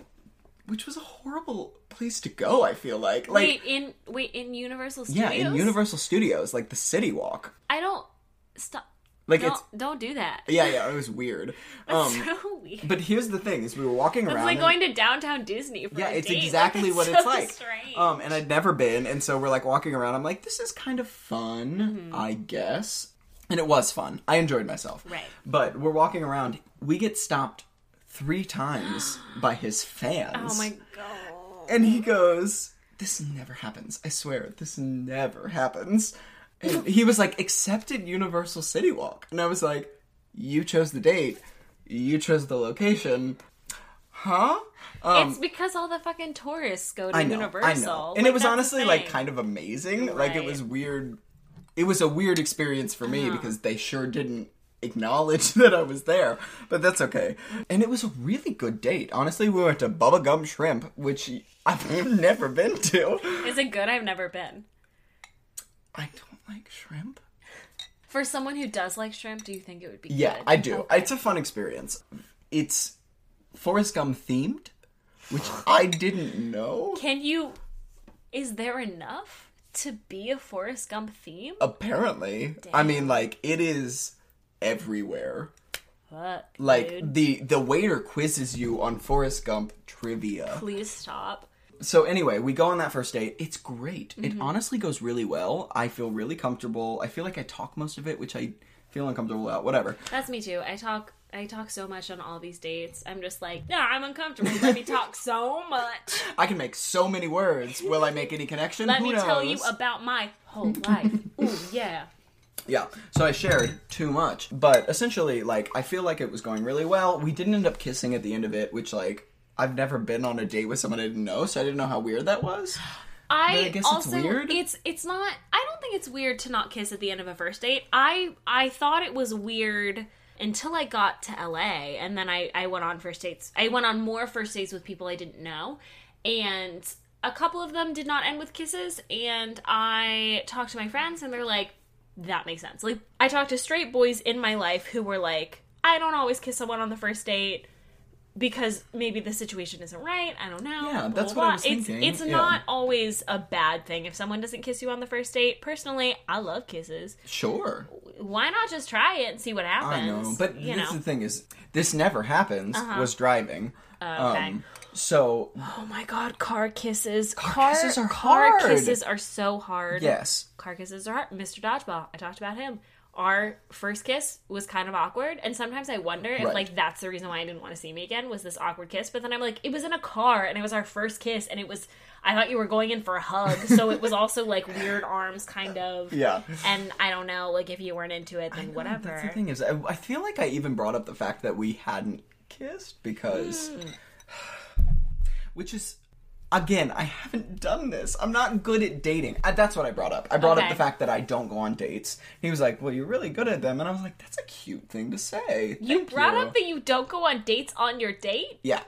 which was a horrible place to go. I feel like, like wait in wait in Universal Studios. yeah, in Universal Studios, like the City Walk. I don't stop. Like Don't, it's don't do that. yeah, yeah, it was weird. (laughs) Um, so weird. but here's the thing: is we were walking around. It's like going to downtown Disney for yeah, it's date. exactly Like, what so it's like. Strange. Um, and I'd never been, and so we're like walking around. I'm like, this is kind of fun, Mm-hmm. I guess. And it was fun. I enjoyed myself. Right. But we're walking around. We get stopped three times (gasps) by his fans. oh my god. And he goes, This never happens. I swear, this never happens. And (laughs) he was like, accepted Universal City Walk. And I was like, You chose the date. You chose the location. Huh? Um, it's because all the fucking tourists go to I know, Universal. I know. And Like, it was honestly like kind of amazing. Like it was weird. It was a weird experience for Uh-huh. me because they sure didn't acknowledge (laughs) that I was there. But that's okay. And it was a really good date. Honestly, we went to Bubba Gump Shrimp, which I've (laughs) never been to. Is it good? I've never been. I don't like shrimp. For someone who does like shrimp, do you think it would be Yeah, good? I do. It's a fun experience. It's Forrest Gump themed, which (sighs) I didn't know. Can you? Is there enough to be a Forrest Gump theme? Apparently, I mean, like it is everywhere. What? Like dude? the the waiter quizzes you on Forrest Gump trivia. Please stop. So anyway, we go on that first date. It's great. It Mm-hmm. honestly goes really well. I feel really comfortable. I feel like I talk most of it, which I feel uncomfortable about. Whatever. That's me too. I talk. I talk so much on all these dates. I'm just like, yeah, I'm uncomfortable. Let me talk so much. (laughs) I can make so many words. Will I make any connection? Let Who me knows? tell you about my whole life. (laughs) Ooh, yeah. Yeah. So I shared too much. But essentially, like, I feel like it was going really well. We didn't end up kissing at the end of it, which, like, I've never been on a date with someone I didn't know, so I didn't know how weird that was. I, I guess it's also weird. it's it's not I don't think it's weird to not kiss at the end of a first date. I I thought it was weird until I got to LA and then I I went on first dates. I went on more first dates with people I didn't know and a couple of them did not end with kisses and I talked to my friends and they're like that makes sense. Like I talked to straight boys in my life who were like I don't always kiss someone on the first date because maybe the situation isn't right. I don't know. Yeah, blah, that's blah, what I blah. was It's thinking. it's Yeah. not always a bad thing if someone doesn't kiss you on the first date. Personally, I love kisses. Sure. Why not just try it and see what happens? I know. But you this know. Uh-huh. the thing is, this never happens, was driving. okay. Um, so, oh my god, car kisses. Car kisses are car hard. kisses are so hard. yes. car kisses are hard. Mr. Dodgeball, I talked about him. Our first kiss was kind of awkward, and sometimes I wonder if Right. like that's the reason why I didn't want to see me again was this awkward kiss. But then I'm like, it was in a car, and it was our first kiss, and it was. I thought you were going in for a hug, so it was also like weird arms, kind of. (laughs) Yeah. And I don't know, like if you weren't into it, then whatever. That's the thing is, I, I feel like I even brought up the fact that we hadn't kissed because, Hmm. (sighs) which is, again, I haven't done this. I'm not good at dating. I, that's what I brought up. I brought up the fact that I don't go on dates. He was like, "Well, you're really good at them," and I was like, "That's a cute thing to say." You Thank brought you. up that you don't go on dates on your date. yeah.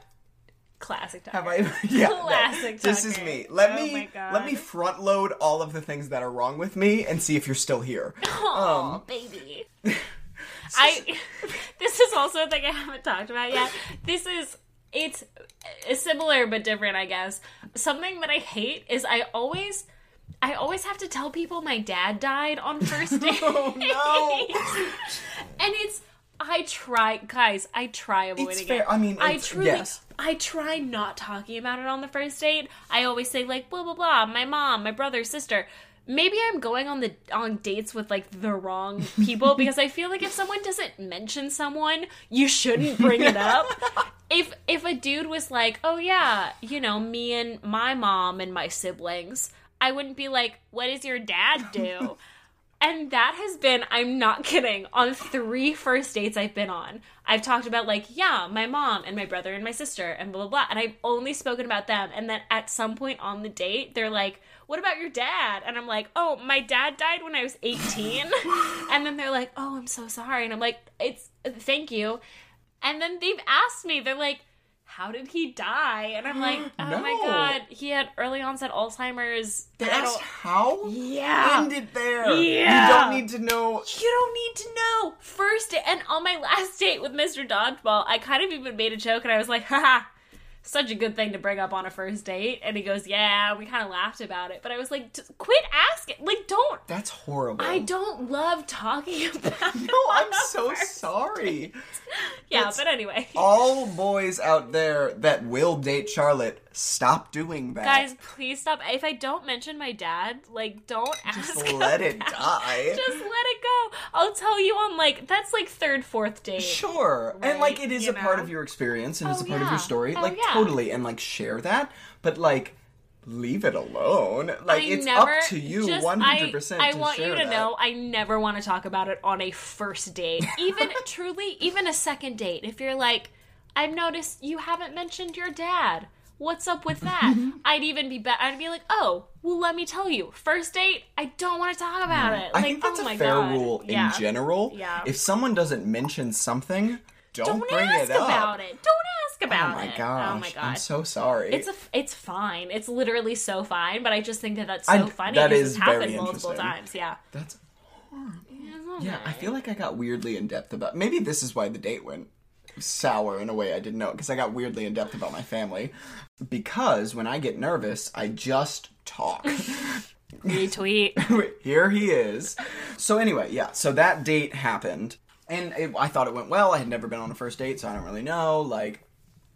Classic. Have I? (laughs) Yeah. no. Classic This is me. Let Oh me let me front load all of the things that are wrong with me and see if you're still here. (laughs) Aw, Um, baby. (laughs) I. This is also a thing I haven't talked about yet. This is. It's similar but different, I guess. Something that I hate is I always. I always have to tell people my dad died on (laughs) first date. Oh, no. (laughs) and it's I try guys, I try avoiding fair. it. I mean, I truly yes. I try not talking about it on the first date. I always say like blah blah blah, my mom, my brother, sister. Maybe I'm going on the on dates with like the wrong people because I feel like if someone doesn't mention someone, you shouldn't bring it up. (laughs) if if a dude was like, "Oh yeah, you know, me and my mom and my siblings," I wouldn't be like, "What does your dad do?" (laughs) And that has been, I'm not kidding, on three first dates I've been on. I've talked about, like, yeah, my mom and my brother and my sister and blah, blah, blah. And I've only spoken about them. And then at some point on the date, they're like, what about your dad? And I'm like, oh, my dad died when I was 18. (laughs) and then they're like, oh, I'm so sorry. And I'm like, it's, thank you. And then they've asked me, they're like, how did he die? And I'm like, (gasps) oh my God, he had early onset Alzheimer's. That's how. Yeah. End it there. Yeah. You don't need to know. You don't need to know. First, and on my last date with Mr. Dodgeball, I kind of even made a joke and I was like, haha, such a good thing to bring up on a first date. And he goes, yeah, we kind of laughed about it. But I was like, "Just quit asking. Like, don't. That's horrible. I don't love talking (laughs) about (laughs) No, I'm so sorry. (laughs) Yeah, That's- but anyway. All boys out there that will date Charlotte, stop doing that. Guys, please stop. If I don't mention my dad, like, don't ask. just let it (laughs) die. (laughs) Just let it go. I'll tell you on like that's like third, fourth date. Sure. and like it is you a part of your experience and it's Oh, a part of your story. Oh, like yeah. totally and like share that. But like leave it alone. Like I it's never, up to you one hundred percent. I, want you to that. know I never want to talk about it on a first date. (laughs) Even truly, even a second date. If you're like, I've noticed you haven't mentioned your dad. What's up with that? Mm-hmm. I'd even be better. I'd be like, oh, well, let me tell you. First date, I don't want to talk about it. I Like, think that's oh a fair God. rule Yeah. in general. Yeah. If someone doesn't mention something, don't, Don't bring ask it up. about it. Don't ask oh about it. Oh my it. gosh. Oh my god. I'm so sorry. It's a, it's fine. It's literally so fine. But I just think that that's I- so funny that is happened multiple times. Yeah. That's horrible. Yeah, I feel like I got weirdly in depth about. Maybe this is why the date went sour in a way I didn't know because I got weirdly in depth about my family. Because when I get nervous, I just talk. (laughs) Retweet. (laughs) Here he is. So anyway, yeah. So that date happened, and it, I thought it went well. I had never been on a first date, so I don't really know like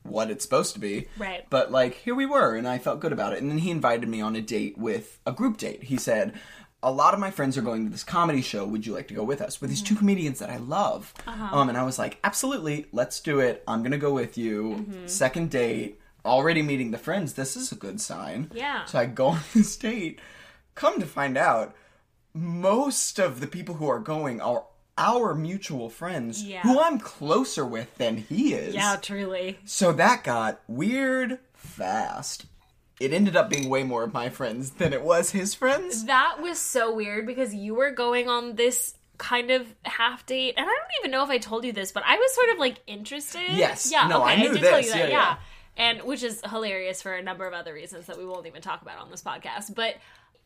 what it's supposed to be. Right. But like here we were, and I felt good about it. And then he invited me on a date with a group date. He said. A lot of my friends are going to this comedy show. Would you like to go with us? With these two comedians that I love. Uh-huh. Um, and I was like, absolutely, let's do it. I'm gonna go with you. Mm-hmm. Second date, already meeting the friends. This is a good sign. Yeah. So I go (laughs) on this date. Come to find out, most of the people who are going are our mutual friends Yeah. who I'm closer with than he is. yeah, truly. So that got weird fast. It ended up being way more of my friends than it was his friends. That was so weird because you were going on this kind of half date, and I don't even know if I told you this, but I was sort of like interested. Yes. Yeah. No, I okay, knew did tell this. you that. Yeah, yeah. And which is hilarious for a number of other reasons that we won't even talk about on this podcast, but.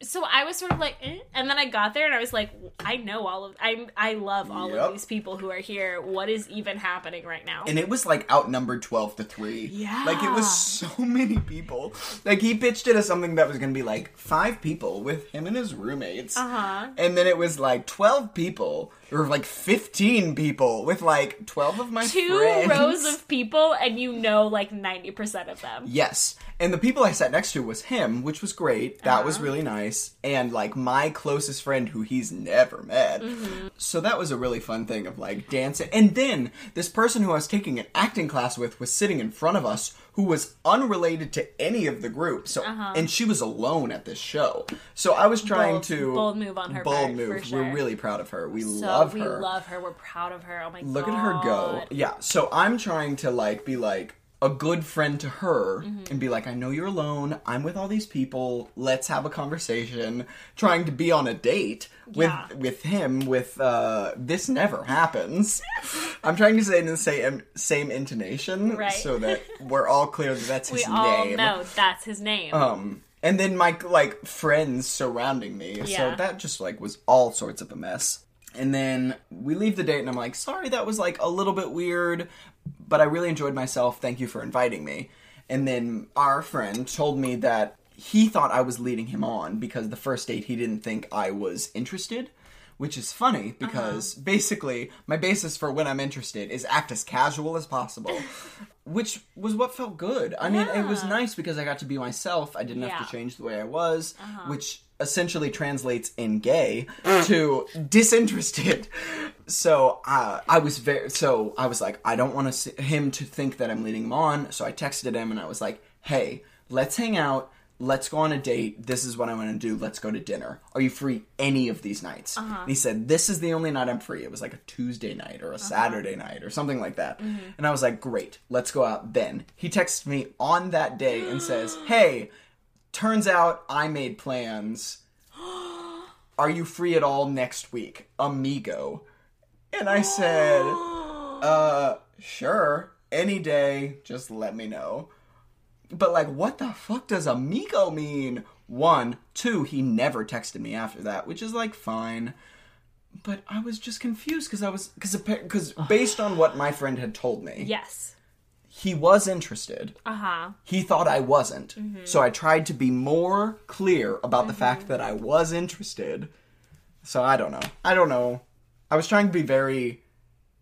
So I was sort of like, eh? and then I got there and I was like, I know all of, I I love all Yep. of these people who are here. What is even happening right now? And it was like outnumbered 12 to 3. Yeah. Like it was so (laughs) many people. Like he pitched it as something that was going to be like five people with him and his roommates. Uh-huh. And then it was like 12 people or like 15 people with like 12 of my Two friends. rows of people, and you know like ninety percent of them. Yes. And the people I sat next to was him, which was great. That Uh-huh. was really nice. And like my closest friend who he's never met. Mm-hmm. So that was a really fun thing of like dancing. And then this person who I was taking an acting class with was sitting in front of us who was unrelated to any of the group. So Uh-huh. and she was alone at this show. So I was trying Bold- to bold move on her Bold part, move. sure. We're really proud of her. We So love we her. We love her. We're proud of her. Oh my god. Look at her go. Yeah. So I'm trying to like be like a good friend to her Mm-hmm. and be like, I know you're alone. I'm with all these people. Let's have a conversation. Trying to be on a date with Yeah. with him. With uh, this never happens. I'm trying to say it in the same same intonation, Right. so that we're all clear that that's (laughs) his We all name. know that's his name. Um, and then my like friends surrounding me. So that just like was all sorts of a mess. And then we leave the date, and I'm like, sorry, that was like a little bit weird, but I really enjoyed myself. Thank you for inviting me. And then our friend told me that he thought I was leading him on because the first date he didn't think I was interested. Which is funny because basically my basis for when I'm interested is act as casual as possible. (laughs) Which was what felt good. I mean, it was nice because I got to be myself. I didn't have Yeah. Uh-huh. to change the way I was, which essentially translates in gay (laughs) to disinterested. So uh, I was very. So I was like, I don't want him to think that I'm leading him on. So I texted him and I was like, Hey, let's hang out. Let's go on a date. This is what I want to do. Let's go to dinner. Are you free any of these nights? Uh-huh. He said, This is the only night I'm free. It was like a Tuesday night or a Saturday night or something like that. Mm-hmm. And I was like, Great, let's go out then. He texts me on that day and (gasps) says, Hey, turns out I made plans. (gasps) Are you free at all next week? Amigo. And I said, (gasps) uh, sure. Any day, just let me know. But like, what the fuck does amigo mean? One, two, he never texted me after that, which is like fine. But I was just confused because I was because because based on what my friend had told me, yes. he was interested. Uh huh. He thought I wasn't. Mm-hmm. So I tried to be more clear about the fact that I was interested. So I don't know. I don't know. I was trying to be very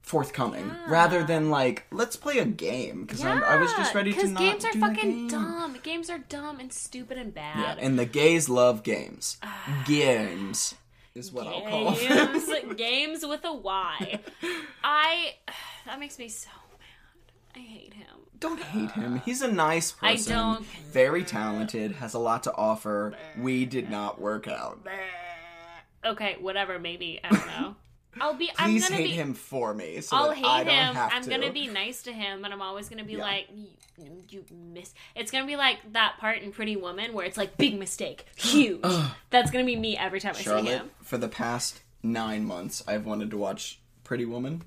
forthcoming rather than like let's play a game because I was just ready to not games are fucking game. dumb. Games are dumb and stupid and bad Yeah, and the gays love games. (sighs) games is what I'll call them. games, (laughs) games with a Y. I. (sighs) That makes me so mad. I hate him. Don't hate him. (sighs) He's a nice person I don't- Very talented. Has a lot to offer. We did not work out. Okay, whatever. Maybe I don't know. (laughs) I'll be. I'm Please gonna hate be. him for me. So I'll hate I him. I'm to. gonna be nice to him, but I'm always gonna be Yeah. like, you, you miss. It's gonna be like that part in Pretty Woman where it's like big mistake, huge. That's gonna be me every time I see him. For the past nine months, I've wanted to watch Pretty Woman.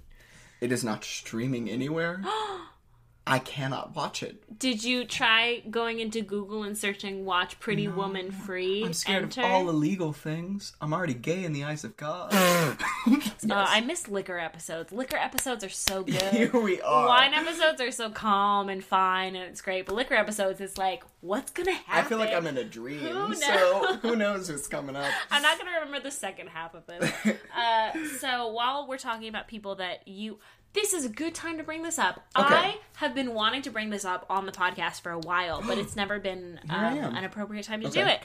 It is not streaming anywhere. (gasps) (gasps) (gasps) I cannot watch it. Did you try going into Google and searching "Watch Pretty Woman Free"? I'm scared enter? of all illegal things. I'm already gay in the eyes of God. (laughs) (laughs) Uh, I miss liquor episodes. Liquor episodes are so (laughs) good. Here we are. Wine episodes are so calm and fine, and it's great. But liquor episodes, it's like, what's gonna happen? I feel like I'm in a dream. Who So knows? who knows what's coming up? I'm not gonna remember the second half of it. uh, so while we're talking about people that you, this is a good time to bring this up. Okay. I have been wanting to bring this up on the podcast for a while, but it's never been (gasps) um, an appropriate time to Okay. do it.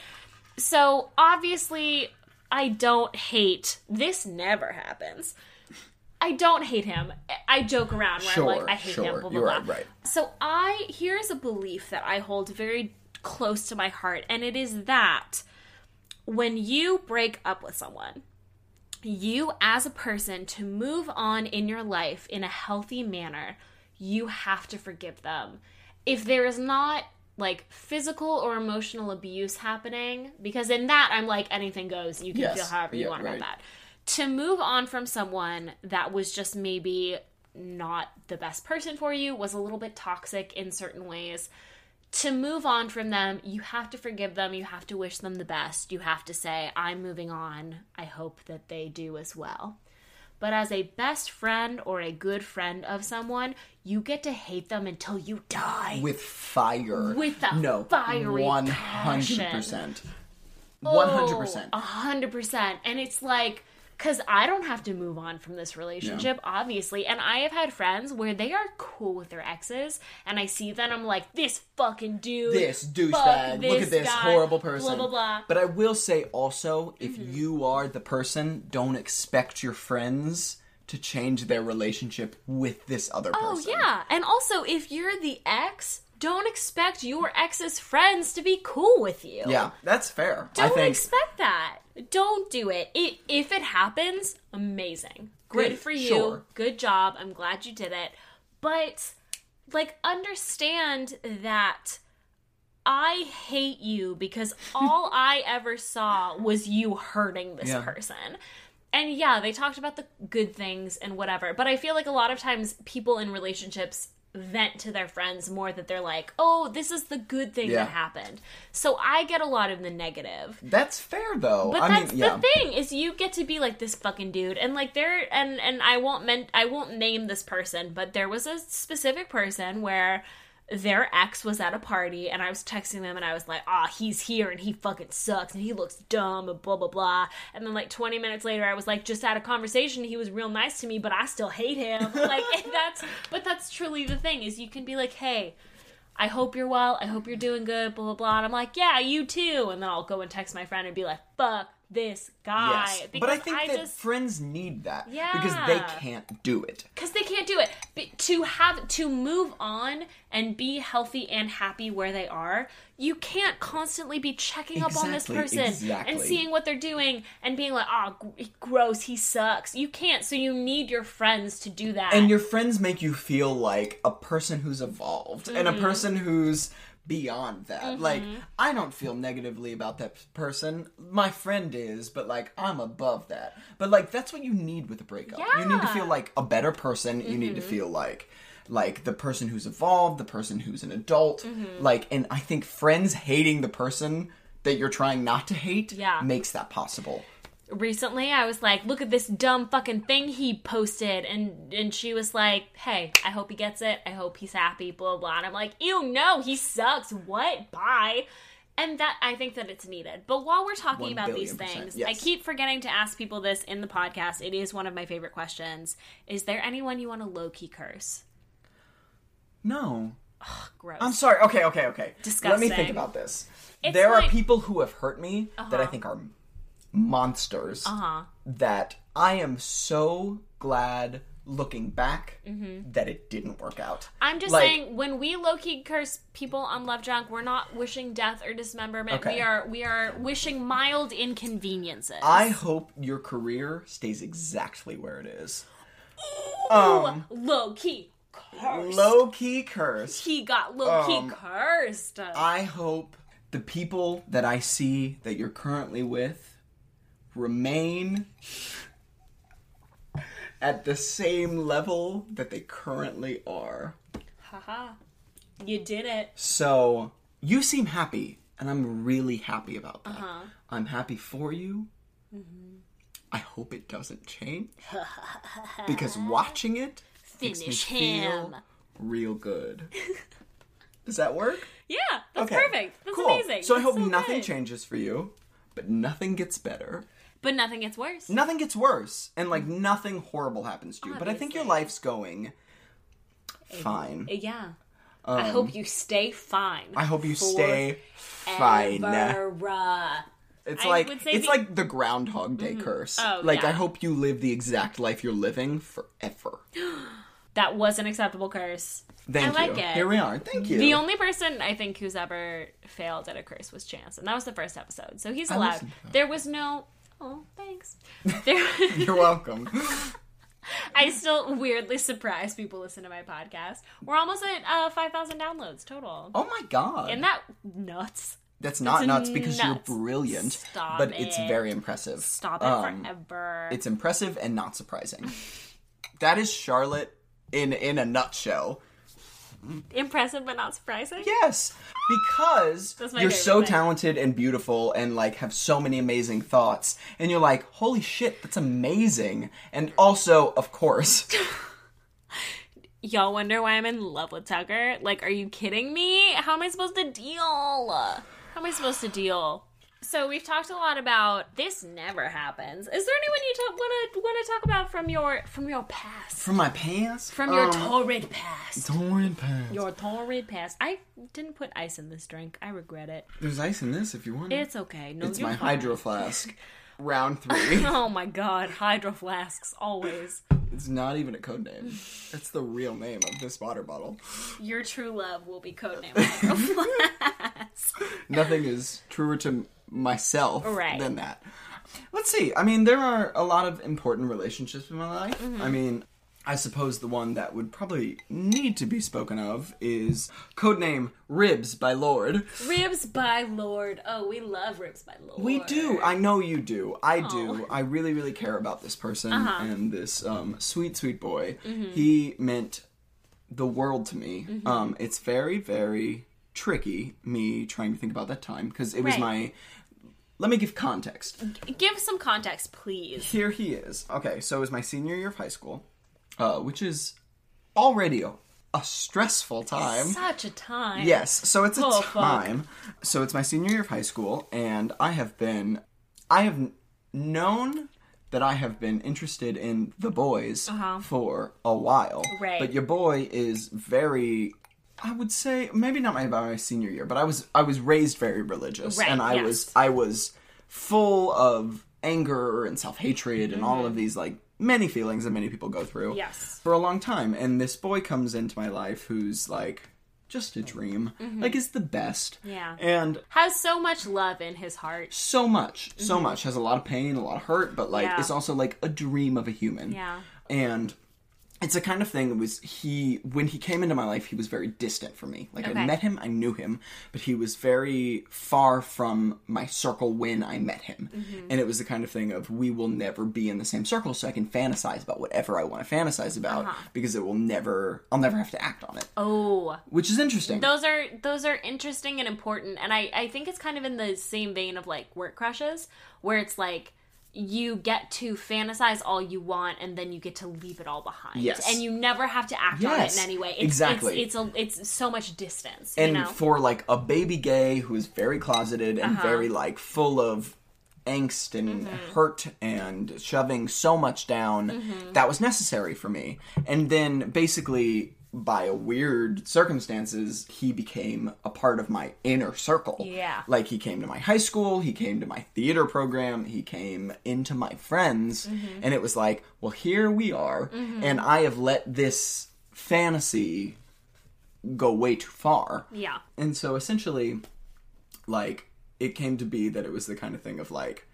So obviously, I don't hate. This never happens. I don't hate him. I joke around where Sure, I'm like, I hate him. sure. Blah blah You're blah. right. So I here's a belief that I hold very close to my heart, and it is that when you break up with someone, you as a person to move on in your life in a healthy manner, you have to forgive them. If there is not like physical or emotional abuse happening, because in that I'm like anything goes, you can Yes. feel however you Yeah, want right. about that. To move on from someone that was just maybe not the best person for you, was a little bit toxic in certain ways, to move on from them, you have to forgive them. You have to wish them the best. You have to say, I'm moving on. I hope that they do as well. But as a best friend or a good friend of someone, you get to hate them until you die. with fire. With a no, fiery hundred percent, one hundred percent. Oh, a hundred percent. And it's like, because I don't have to move on from this relationship, obviously. And I have had friends where they are cool with their exes, and I see them, I'm like, this fucking dude. This douchebag. Look at this guy, horrible person. Blah, blah, blah. But I will say also, if Mm-hmm. you are the person, don't expect your friends to change their relationship with this other person. Oh, person. yeah. And also, if you're the ex, don't expect your ex's friends to be cool with you. Yeah, that's fair. Don't I think expect that. Don't do it. it. If it happens, amazing. Good Great, for you. sure. Good job. I'm glad you did it. But, like, understand that I hate you because (laughs) all I ever saw was you hurting this Yeah. person. And yeah, they talked about the good things and whatever, but I feel like a lot of times people in relationships vent to their friends more that they're like, "Oh, this is the good thing Yeah. that happened." So I get a lot of the negative. that's fair though. But I that's mean, yeah. the thing is you get to be like this fucking dude and like there and and I won't meant I won't name this person, but there was a specific person where their ex was at a party and I was texting them and I was like, "Ah, he's here and he fucking sucks and he looks dumb and blah blah blah." And then like 20 minutes later I was like, "Just had a conversation. He was real nice to me, but I still hate him." (laughs) like that's but that's truly the thing is you can be like, "Hey, I hope you're well. I hope you're doing good. Blah blah blah. And I'm like, yeah, you too. And then I'll go and text my friend and be like, fuck this guy. Yes. Because But I think that just friends need that Yeah. because they can't do it. because they can't do it. But to have to move on and be healthy and happy where they are, you can't constantly be checking up on this person exactly. and seeing what they're doing and being like, oh, gross, he sucks. You can't. So you need your friends to do that. And your friends make you feel like a person who's evolved and a Mm-hmm. person who's beyond that. Like, I don't feel negatively about that person. My friend is, but like, I'm above that. But like, that's what you need with a breakup. You need to Mm-hmm. feel like a better person. You need to feel like like the person who's evolved, the person who's an adult. Mm-hmm. Like, and I think friends hating the person that you're trying not to hate Yeah. makes that possible. Recently I was like, look at this dumb fucking thing he posted and and she was like, Hey, I hope he gets it. I hope he's happy, blah blah. And I'm like, ew no, he sucks. What? Bye. And that I think that it's needed. But while we're talking about these things, I keep forgetting to ask people this in the podcast. It is one of my favorite questions. Is there anyone you want to low key curse? No. Gross. I'm sorry. Okay, okay, okay. Let me think about this. It's there are people who have hurt me that I uh-huh. think are monsters Uh huh. that I am so glad looking back Mm-hmm. that it didn't work out. I'm just Like- saying when we low key curse people on Love Drunk, we're not wishing death or dismemberment. Okay. We are we are wishing mild inconveniences. I hope your career stays exactly where it is. Ooh, low key cursed. Low key curse. he got low key Um, cursed. I hope the people that I see that you're currently with remain at the same level that they currently are. Haha. You did it. So, you seem happy, and I'm really happy about that. Uh-huh. I'm happy for you. Mm-hmm. I hope it doesn't change. because watching it makes me Finish feel him. real good. (laughs) Does that work? Yeah, that's Okay. perfect. That's cool. amazing. So I That's hope nothing good. changes for you, but nothing gets better. But nothing gets worse. Nothing gets worse, and like nothing horrible happens to you. But I think your Obviously. life's going eh, fine. Eh, yeah. Um, I hope you stay fine. Um, I hope you stay fine. Ever. It's I like would say it's the- like the Groundhog Day mm-hmm. curse. Oh, like I hope you live the exact life you're living forever. (gasps) That was an acceptable curse. Thank I you. like it. Here we are. Thank you. The only person I think who's ever failed at a curse was Chance, and that was the first episode. So he's allowed. listened to that. There was no. Oh, thanks. (laughs) You're (laughs) welcome. I still weirdly surprise people listen to my podcast. We're almost at uh, five thousand downloads total. Oh my god. Isn't that nuts? That's not That's nuts because nuts. you're brilliant. Stop but it's very impressive. Stop it Um, forever. It's impressive and not surprising. that is Charlotte in in a nutshell. Impressive but not surprising. Yes, because you're so thing. talented and beautiful and like have so many amazing thoughts and you're like, "Holy shit, that's amazing." And also, of course, (laughs) Y'all wonder why I'm in love with Tucker? Like, are you kidding me? How am I supposed to deal? How am I supposed to deal? So we've talked a lot about this. Never happens. Is there anyone you ta- want to want to talk about from your from your past, from my past? from your um, torrid past, torrid past. your torrid past? I didn't put ice in this drink. I regret it. There's ice in this if you want. It. It's okay. No, it's my fine. hydro (laughs) flask. Round three. (laughs) Oh my god, hydro flasks always. it's not even a code name. It's the real name of this water bottle. Your true love will be codenamed hydro (laughs) flask. Nothing is truer to myself Right. than that. Let's see. I mean, there are a lot of important relationships in my life. Mm-hmm. I mean, I suppose the one that would probably need to be spoken of is codename Ribs by Lorde. Ribs by Lorde. Oh, we love Ribs by Lorde. We do. I know you do. I Oh. do. I really, really care about this person Uh-huh. and this um, sweet, sweet boy. Mm-hmm. He meant the world to me. Um, it's very, very tricky me trying to think about that time because it was Right. my. Let me give context. Give some context, please. Here he is. Okay, so it was my senior year of high school, uh, which is already a, a stressful time. Such a time. Yes, so it's a Oh, fuck. time. So it's my senior year of high school, and I have been, I have kn- known that I have been interested in the boys for a while. Uh-huh. Right. But your boy is very. I would say maybe not my my senior year, but I was I was raised very religious, Right, and I yes. was I was full of anger and self hatred and all of these like many feelings that many people go through Mm-hmm. Yes. for a long time. And this boy comes into my life who's like just a dream, like is the best, Mm-hmm. Yeah. and Has so much love in his heart. so much, so much has a lot of pain, a lot of hurt, but like Mm-hmm. Yeah. it's also like a dream of a human. Yeah. and it's the kind of thing that was he when he came into my life he was very distant from me like Okay. i met him i knew him but he was very far from my circle when i met him Mm-hmm. and it was the kind of thing of we will never be in the same circle so i can fantasize about whatever i want to fantasize about Uh-huh. because it will never i'll never have to act on it Oh, which is interesting those are those are interesting and important, and I I think it's kind of in the same vein of like work crushes, where it's like you get to fantasize all you want and then you get to leave it all behind. Yes. And you never have to act on it in any way. It's, exactly. It's, it's, a, it's so much distance. and you know? for like a baby gay who is very closeted and Uh-huh. very like full of angst and Mm-hmm. hurt and shoving so much down Mm-hmm. that was necessary for me and then basically by a weird circumstances he became a part of my inner circle Yeah. like he came to my high school he came to my theater program he came into my friends Mm-hmm. and it was like well here we are and i have let this fantasy go way too far yeah. and so essentially, like, it came to be that it was the kind of thing of like,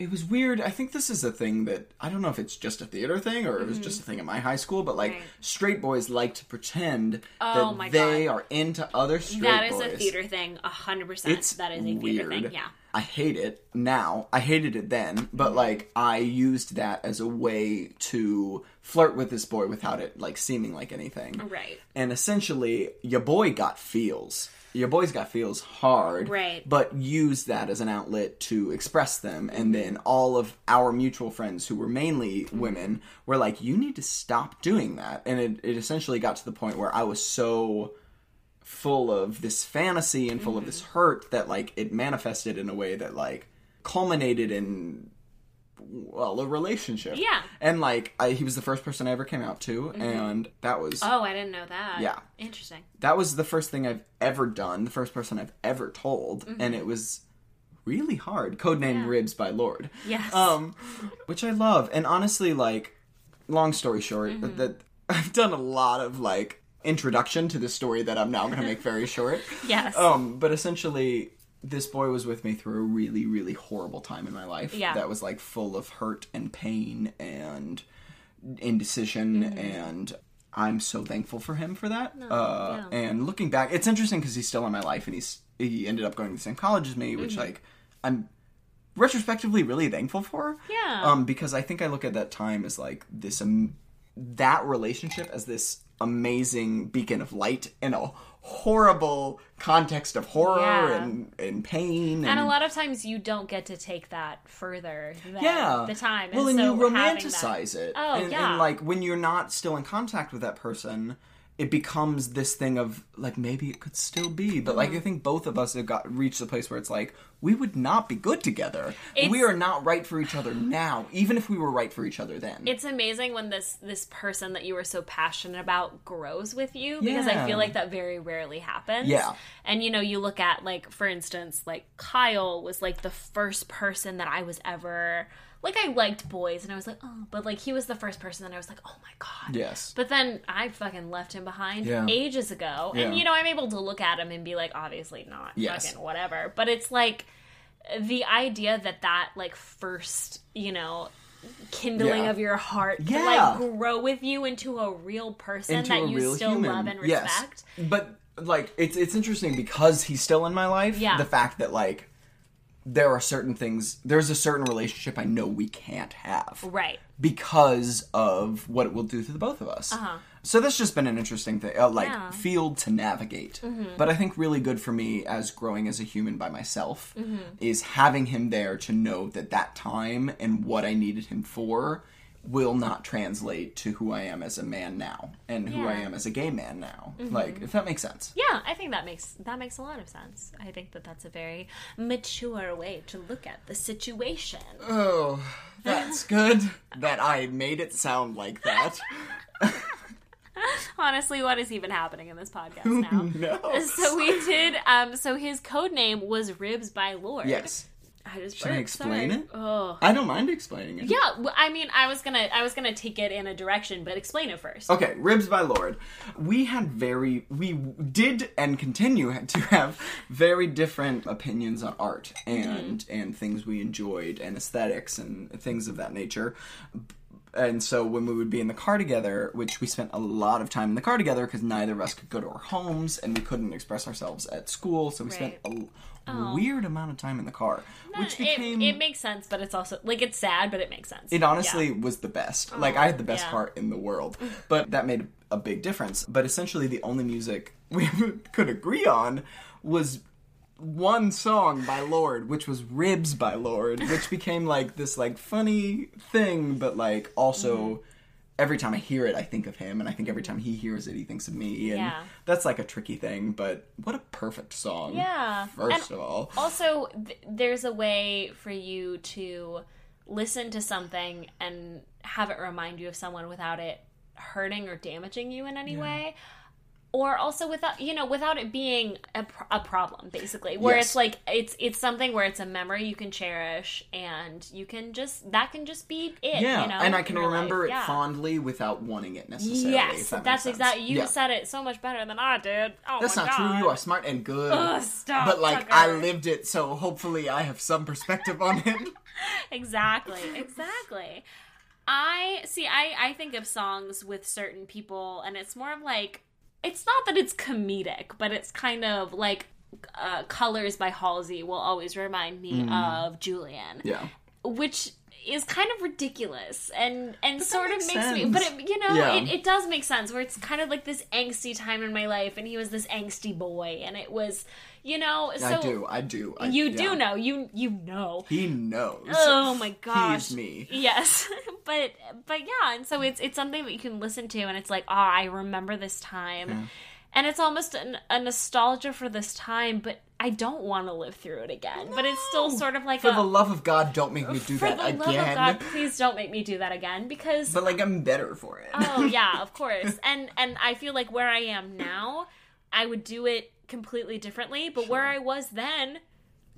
it was weird. I think this is a thing that I don't know if it's just a theater thing or it was just a thing at my high school, but like Mm-hmm. Right. straight boys like to pretend Oh that they God. are into other straight That is boys. a theater thing, a hundred percent. That is a theater weird. thing. Yeah. I hate it now. I hated it then, but Mm-hmm. like I used that as a way to flirt with this boy without it like seeming like anything. Right. And essentially, your boy got feels. Your boy's got feels hard, Right. But use that as an outlet to express them, and then all of our mutual friends, who were mainly women, were like, "You need to stop doing that." And it, it essentially got to the point where I was so full of this fantasy and full of this Mm-hmm. hurt that like it manifested in a way that like culminated in well a relationship Yeah. Mm-hmm. and like I, he was the first person i ever came out to and that was Oh, I didn't know that. Yeah. Interesting. that was the first thing i've ever done the first person i've ever told and it was really hard codename Mm-hmm. Yeah. ribs by Lorde Yes. um which i love and honestly like long story short Mm-hmm. that (laughs) i've done a lot of like introduction to the story that i'm now going to make very short (laughs) yes. um but essentially this boy was with me through a really really horrible time in my life Yeah. that was like full of hurt and pain and indecision Mm-hmm. and i'm so thankful for him for that uh yeah. and looking back it's interesting because he's still in my life and he's he ended up going to the same college as me which like i'm retrospectively really thankful for Yeah. um because i think i look at that time as like this um, that relationship as this amazing beacon of light and a horrible context of horror Yeah. and, and pain and, and a lot of times you don't get to take that further than yeah the time. well and so you romanticize that- it Oh, and, yeah. and like when you're not still in contact with that person it becomes this thing of like maybe it could still be but Mm-hmm. like i think both of us have got reached the place where it's like we would not be good together It's- we are not right for each other now even if we were right for each other then It's amazing when this this person that you were so passionate about grows with you because I feel like that very rarely happens. Yeah. And you know, you look at like for instance, like Kyle was like the first person that I was ever like I liked boys and I was like, "Oh," but like he was the first person that I was like, "Oh my god." yes But then I fucking left him behind Yeah. ages ago. And you know, I'm able to look at him and be like, obviously not Yes. fucking whatever. But it's like the idea that that like first, you know, kindling Yeah. of your heart Yeah. to like grow with you into a real person into that you still human. love and Yes. respect. But like it's it's interesting because he's still in my life. Yeah. The fact that like there are certain things there's a certain relationship I know we can't have. Right. Because of what it will do to the both of us. Uh-huh. So that's just been an interesting thing, uh, like Yeah. Mm-hmm. field to navigate. But I think really good for me as growing as a human by myself Mm-hmm. is having him there to know that that time and what I needed him for will not translate to who I am as a man now and who I am as a gay man now. Mm-hmm. Like if that makes sense. Yeah, I think that makes that makes a lot of sense. I think that that's a very mature way to look at the situation. Oh, that's (laughs) good that I made it sound like that. (laughs) Honestly, what is even happening in this podcast now? no. so we did um so his code name was Ribs by Lorde. Yes. I just Should I explain it? Oh. I don't mind explaining it. Yeah, well, I mean, I was gonna, I was gonna take it in a direction, but explain it first. Okay, Ribs by Lorde. We had very, we did and continue to have very different opinions on art and mm-hmm. and things we enjoyed and aesthetics and things of that nature. And so when we would be in the car together, which we spent a lot of time in the car together because neither of us could go to our homes and we couldn't express ourselves at school, so we spent a Right. weird amount of time in the car, which became it, it makes sense, but it's also like it's sad, but it makes sense. it honestly was the best. like I had the best yeah. heart in the world, (laughs) but that made a big difference. But essentially, the only music (laughs) we could agree on was one song by Lorde, which was Ribs by Lorde, which became like this like funny thing, but like also Mm-hmm. Every time I hear it I think of him and I think every time he hears it he thinks of me and Yeah. that's like a tricky thing, but what a perfect song. Yeah. First And of all. Also, th- there's a way for you to listen to something and have it remind you of someone without it hurting or damaging you in any way. Or also without you know without it being a, pr- a problem basically where Yes. it's like it's it's something where it's a memory you can cherish and you can just that can just be it Yeah, you know and I can remember life. it Yeah. fondly without wanting it necessarily. yes that that's exactly you Yeah. said it so much better than I did oh That's not true. You are smart and good. Ugh, stop, but like Tucker. I lived it, so hopefully I have some perspective on it. (laughs) (laughs) exactly exactly i see i i think of songs with certain people and it's more of like it's not that it's comedic but it's kind of like uh, colors by halsey will always remind me of julian Mm. yeah. which is kind of ridiculous and and sort of makes makes me but it, you know Yeah. it, it does make sense where it's kind of like this angsty time in my life and he was this angsty boy and it was you know so I do. I do. I, you yeah. do know you you know He knows. Oh my gosh. He's me. Yes. (laughs) but but yeah, and so it's it's something that you can listen to and it's like, "Oh, I remember this time." And it's almost an, a nostalgia for this time, but I don't want to live through it again. But it's still sort of like For a the love of God, don't make me do for that the love again. of God, please don't make me do that again because But like I'm better for it. oh (laughs) yeah, of course. And and I feel like where I am now, I would do it completely differently, but where I was then,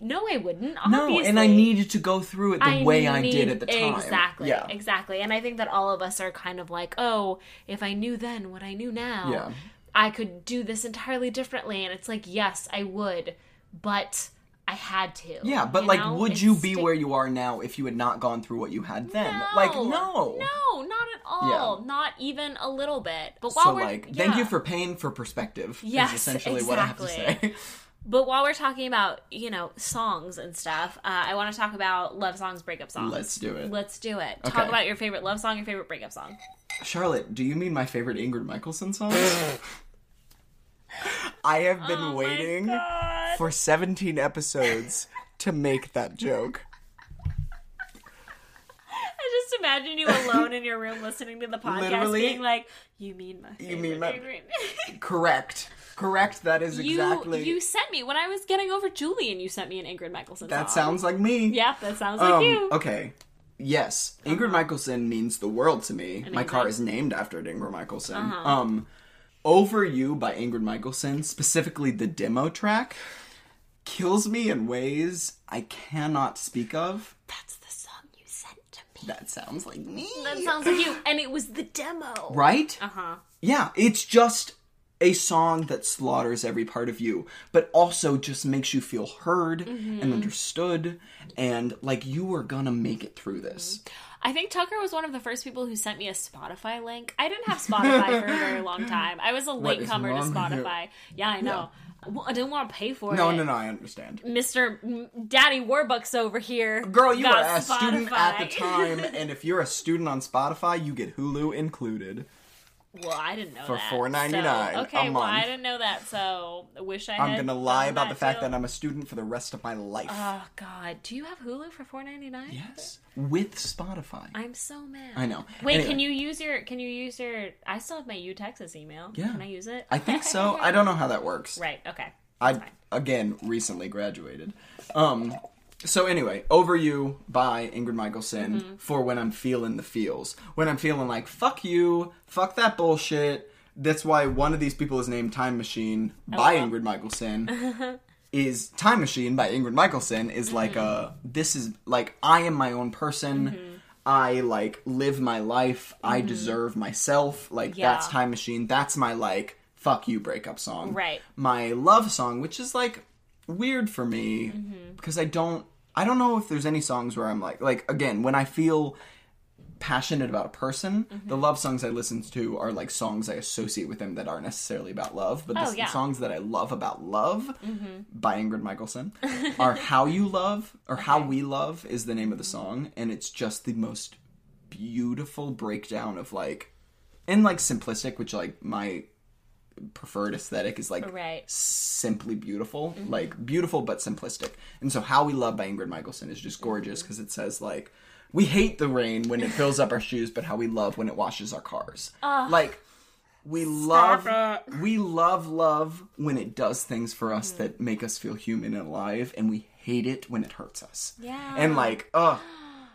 no I wouldn't. no, and I needed to go through it the way I did need- at the time. Exactly. Yeah. Exactly. And I think that all of us are kind of like, oh, if I knew then what I knew now, Yeah. I could do this entirely differently. And it's like, yes, I would, but I had to. Yeah, but like, know? would It's you be sti- where you are now if you had not gone through what you had then? No, like, no. No, not at all. Yeah. Not even a little bit. But while So we're like, thank you for paying for perspective. Yes, is essentially what I have to say. (laughs) But while we're talking about, you know, songs and stuff, uh, I want to talk about love songs, breakup songs. Let's do it. Let's do it. Talk about your favorite love song, your favorite breakup song. Charlotte, do you mean my favorite Ingrid Michaelson songs? (laughs) I have been Oh waiting for 17 episodes to make that joke. I just imagine you alone in your room listening to the podcast, Literally. being like, "You mean my favorite mean my- favorite." (laughs) Correct. Correct. That is you exactly. you sent me when I was getting over Julian. You sent me an Ingrid Michaelson. that song. sounds like me. Yeah, that sounds like Um, you. Okay. Yes, Ingrid Michaelson means the world to me. My car is named after Ingrid Michaelson. Uh-huh. Um, Over You by Ingrid Michaelson, specifically the demo track, kills me in ways I cannot speak of. That's the song you sent to me. That sounds like me. That sounds like you, and it was the demo. right? Uh huh. Yeah, it's just a song that slaughters every part of you, but also just makes you feel heard Mm-hmm. and understood, and like you are gonna make it through this. I think Tucker was one of the first people who sent me a Spotify link. I didn't have Spotify for a very long time. I was a latecomer to? Spotify. Yeah, I know. Well, I didn't want to pay for No, it. no, no, no, I understand. Mr. Daddy Warbucks over here. Girl, you got are a student at the time, (laughs) and if you're a student on Spotify, you get Hulu included. Well, I didn't know For that. $4.99 So, a okay, well, I didn't know that, so I wish I I'm gonna lie about the fact that I'm a student for the rest of my life. Oh God, do you have Hulu for four ninety nine? yes, with Spotify. I'm so mad. I know. Wait, Anyway. can you use your? Can you use your? I still have my U Texas email. Yeah. Can I use it? I think (laughs) so. I don't know how that works. Right. Okay. I fine. again recently graduated. Um so anyway, Over You by Ingrid Michaelson Mm-hmm. for when I'm feeling the feels. When I'm feeling like fuck you, fuck that bullshit. That's why one of these people is named Time Machine by wow. Ingrid Michaelson. (laughs) is Time Machine by Ingrid Michaelson is like a this is like I am my own person. Mm-hmm. I like live my life. I deserve myself. Like Yeah. that's Time Machine. That's my like fuck you breakup song. Right. My love song, which is like weird for me Mm-hmm. because I don't I don't know if there's any songs where I'm like like again when I feel passionate about a person, Mm-hmm. the love songs I listen to are like songs I associate with them that aren't necessarily about love, but the, Oh, the yeah. Mm-hmm. songs that I love about love by Ingrid Michaelson (laughs) are How You Love or How We Love is the name of the song, and it's just the most beautiful breakdown of like and like simplistic, which like my preferred aesthetic is like Right. simply beautiful, Mm-hmm. like beautiful but simplistic. And so, How We Love by Ingrid Michaelson is just gorgeous Mm-hmm. because it says like, we hate the rain when it fills up our shoes, but how we love when it washes our cars. like, we love it. we love love when it does things for Mm-hmm. us that make us feel human and alive, and we hate it when it hurts us. Yeah. And like, oh,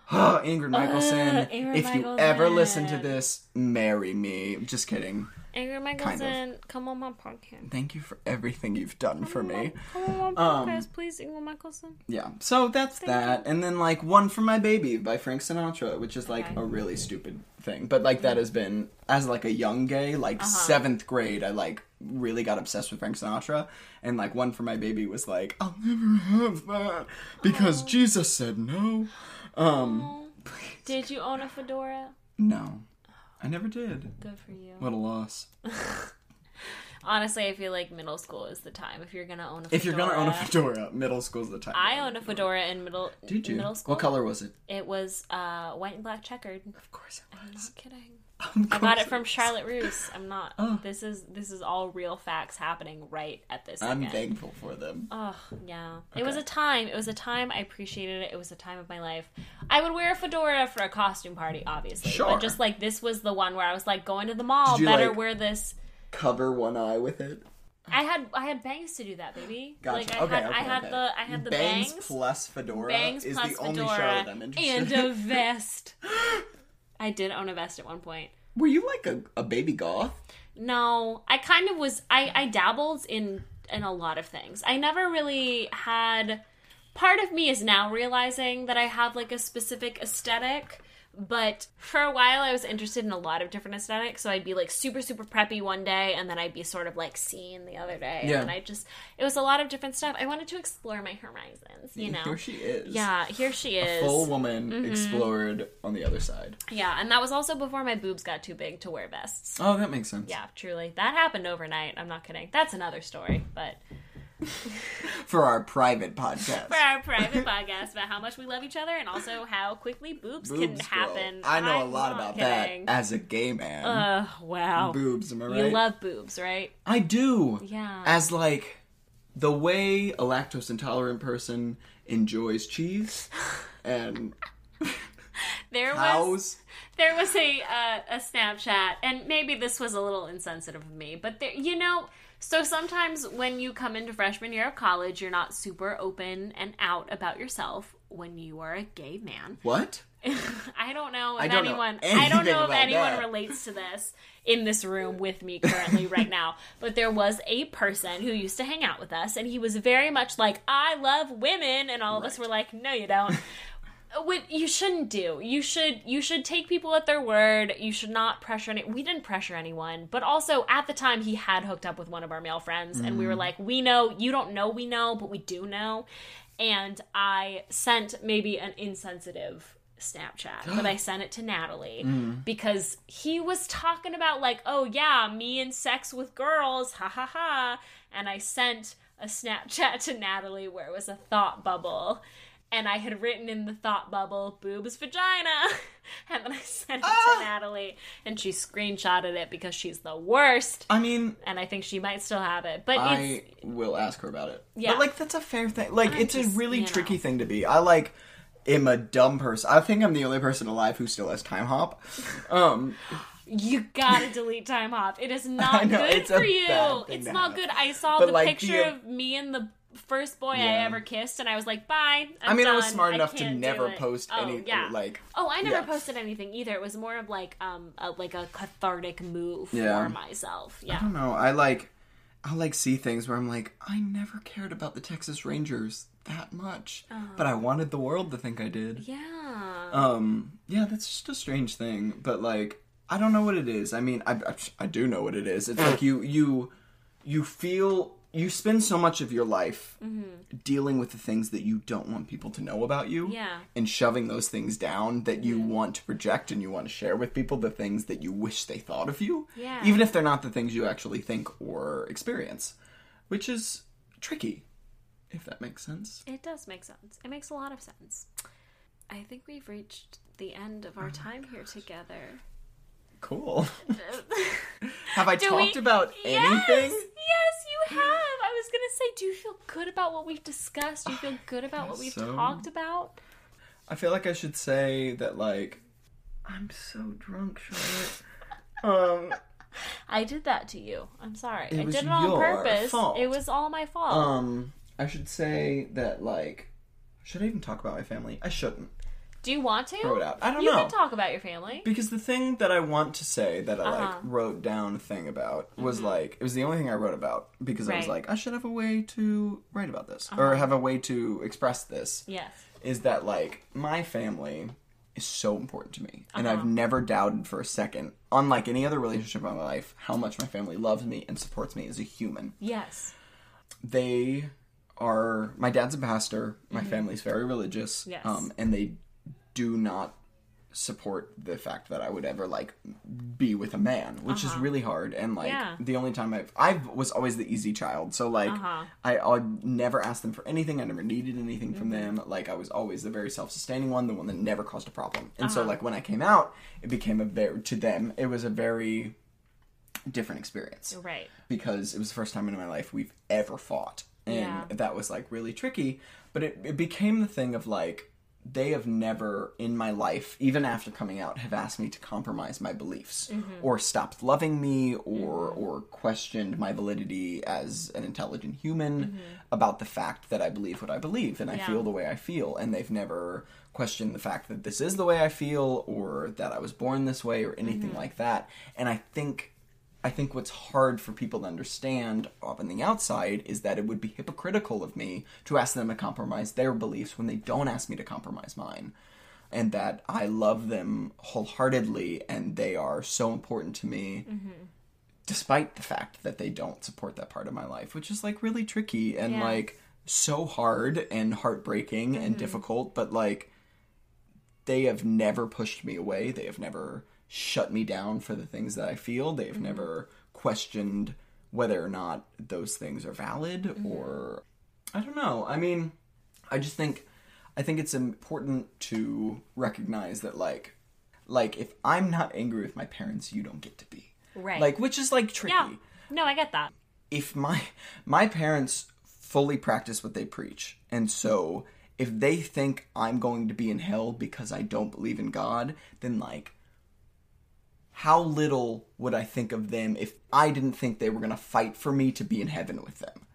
(gasps) oh Ingrid Michaelson, Ingrid if you ever listen to this, marry me. Just kidding. Ingrid Michaelson, come on my podcast. Thank you for everything you've done for me. Come on my Um, podcast, please, Ingrid Michaelson. Yeah. So that's that. And then like One for My Baby by Frank Sinatra, which is like Okay. a really stupid thing. But like that has been as like a young gay, like Uh-huh. seventh grade, I like really got obsessed with Frank Sinatra. And like One for My Baby was like, I'll never have that because Jesus said no. Um Did you own a fedora? no. I never did. Good for you. What a loss. (laughs) Honestly, I feel like middle school is the time if you're gonna own a fedora. If you're gonna own a fedora, middle school's the time. I owned a fedora in middle Did you? middle school. What color was it? It was uh, white and black checkered. Of course it I'm was. not kidding. I got it from Charlotte Russe. I'm not. Oh. This is this is all real facts happening right at this I'm second. thankful for them. Oh yeah, it was a time. It was a time I appreciated it. It was a time of my life. I would wear a fedora for a costume party, obviously. Sure. But just like this was the one where I was like going to the mall. Better like- wear this. Cover one eye with it. I had I had bangs to do that, baby. Gotcha. Like I okay, had okay, I had okay. the I had the bangs, bangs, plus fedora bangs is plus the only fedora, show that I'm interested and a vest. (laughs) I did own a vest at one point. Were you like a, a baby goth? No, I kind of was. I I dabbled in in a lot of things. I never really had. Part of me is now realizing that I have like a specific aesthetic. But for a while, I was interested in a lot of different aesthetics. So I'd be like super, super preppy one day, and then I'd be sort of like seen the other day. Yeah. And I just, it was a lot of different stuff. I wanted to explore my horizons, you know? Here she is. Yeah, here she is. Full woman Mm-hmm. explored on the other side. Yeah, and that was also before my boobs got too big to wear vests. Oh, that makes sense. Yeah, truly. That happened overnight. I'm not kidding. That's another story, but For our private podcast. for our private podcast about how much we love each other and also how quickly boobs, can Boobs, girl. happen. I know a I'm lot about kidding. that as a gay man. Ugh, wow. Boobs, am I right? You love boobs, right? I do. Yeah. As like the way a lactose intolerant person enjoys cheese (laughs) and There was there was a uh, a Snapchat, and maybe this was a little insensitive of me, but there, you know, so sometimes when you come into freshman year of college, you're not super open and out about yourself when you are a gay man. (laughs) What? I don't know if I don't know anyone. I don't know if anyone that. relates to this in this room with me currently (laughs) right now. But there was a person who used to hang out with us, and he was very much like, "I love women," and all of us were like, "No, you don't." (laughs) What you shouldn't do. You should you should take people at their word. You should not pressure any. We didn't pressure anyone, but also at the time he had hooked up with one of our male friends, and we were mm. like, "We know you don't know. We know, but we do know." And I sent maybe an insensitive Snapchat, but I (gasps) sent it to Natalie mm. because he was talking about like, "Oh yeah, me and sex with girls, ha ha ha," and I sent a Snapchat (laughs) to Natalie where it was a thought bubble and I had written in the thought bubble boobs vagina (laughs) and then I sent it to Natalie and she screenshotted it because she's the worst I mean, and I think she might still have it but I will ask her about it. Yeah. But like that's a fair thing. Like I it's just, a really you know. tricky thing to be. I like am a dumb person. I think I'm the only person alive who still has Timehop. (sighs) Um you gotta (laughs) delete Timehop it is not know, good for you it's not have. good I saw But, the like, picture the- of me and the first boy I ever kissed and I was like bye I'm I mean, I was done. smart enough to never post oh, any yeah. like Oh, I never Yeah. posted anything either. It was more of like um a, like a cathartic move Yeah. for myself. Yeah, I don't know. I like I like see things where I'm like, I never cared about the Texas Rangers that much, but I wanted the world to think I did. Yeah. Um, yeah, that's just a strange thing, but like, I don't know what it is. I mean, I, I, I do know what it is. It's like you, you, you feel you spend so much of your life mm-hmm. dealing with the things that you don't want people to know about you, Yeah. and shoving those things down that you mm-hmm. want to project and you want to share with people the things that you wish they thought of you, Yeah. even if they're not the things you actually think or experience, which is tricky, if that makes sense. it does make sense. It makes a lot of sense. I think we've reached the end of Oh our time here together. Cool. (laughs) Have I Do talked we- about Yes, anything? Yes, you have. I was gonna say, do you feel good about what we've discussed? Do you feel good about what we've (sighs) So- talked about? I feel like I should say that like I'm so drunk, Charlotte. (laughs) um I did that to you. I'm sorry. I did it on purpose. fault. It was all my fault. um I should say that like should I even talk about my family? I shouldn't. Do you want to? Throw it out. I don't you know. can talk about your family. Because the thing that I want to say that I Uh-huh. like wrote down a thing about was like it was the only thing I wrote about because I was Mm-hmm. Right. Uh-huh. like I should have a way to write about this or have a way to express this. Yes. Is that like my family is so important to me and Uh-huh. I've never doubted for a second unlike any other relationship in my life how much my family loves me and supports me as a human. Yes. They are my dad's a pastor, my family's very religious Mm-hmm. Yes. um and they do not support the fact that I would ever like be with a man, which is really hard. And like Uh-huh. Yeah. the only time I've I was always the easy child, so like Uh-huh. I I never asked them for anything. I never needed anything from Mm-hmm. them. Like I was always the very self sustaining one, the one that never caused a problem. And Uh-huh. so like when I came out, it became a very to them it was a very different experience Right. because it was the first time in my life we've ever fought and Yeah. that was like really tricky but it, it became the thing of like they have never in my life even after coming out have asked me to compromise my beliefs Mm-hmm. or stopped loving me or or questioned my validity as an intelligent human about the fact that I believe what I believe and I Mm-hmm. Feel the way I feel and they've never questioned the fact that this is the way I feel or that I was born this way or anything Mm-hmm. like that and I think I think what's hard for people to understand on the outside is that it would be hypocritical of me to ask them to compromise their beliefs when they don't ask me to compromise mine. And that I love them wholeheartedly and they are so important to me mm-hmm. despite the fact that they don't support that part of my life, which is like really tricky and Yeah. like so hard and heartbreaking and mm-hmm. difficult, but like they have never pushed me away. They have never shut me down for the things that I feel. They've mm-hmm. never questioned whether or not those things are valid mm-hmm. or I don't know. I mean, I just think I think it's important to recognize that like like if I'm not angry with my parents, you don't get to be. Right. Like which is like tricky yeah. No, I get that. if my my parents fully practice what they preach and so if they think i'm going to be in hell because i don't believe in god then like how little would i think of them if i didn't think they were going to fight for me to be in heaven with them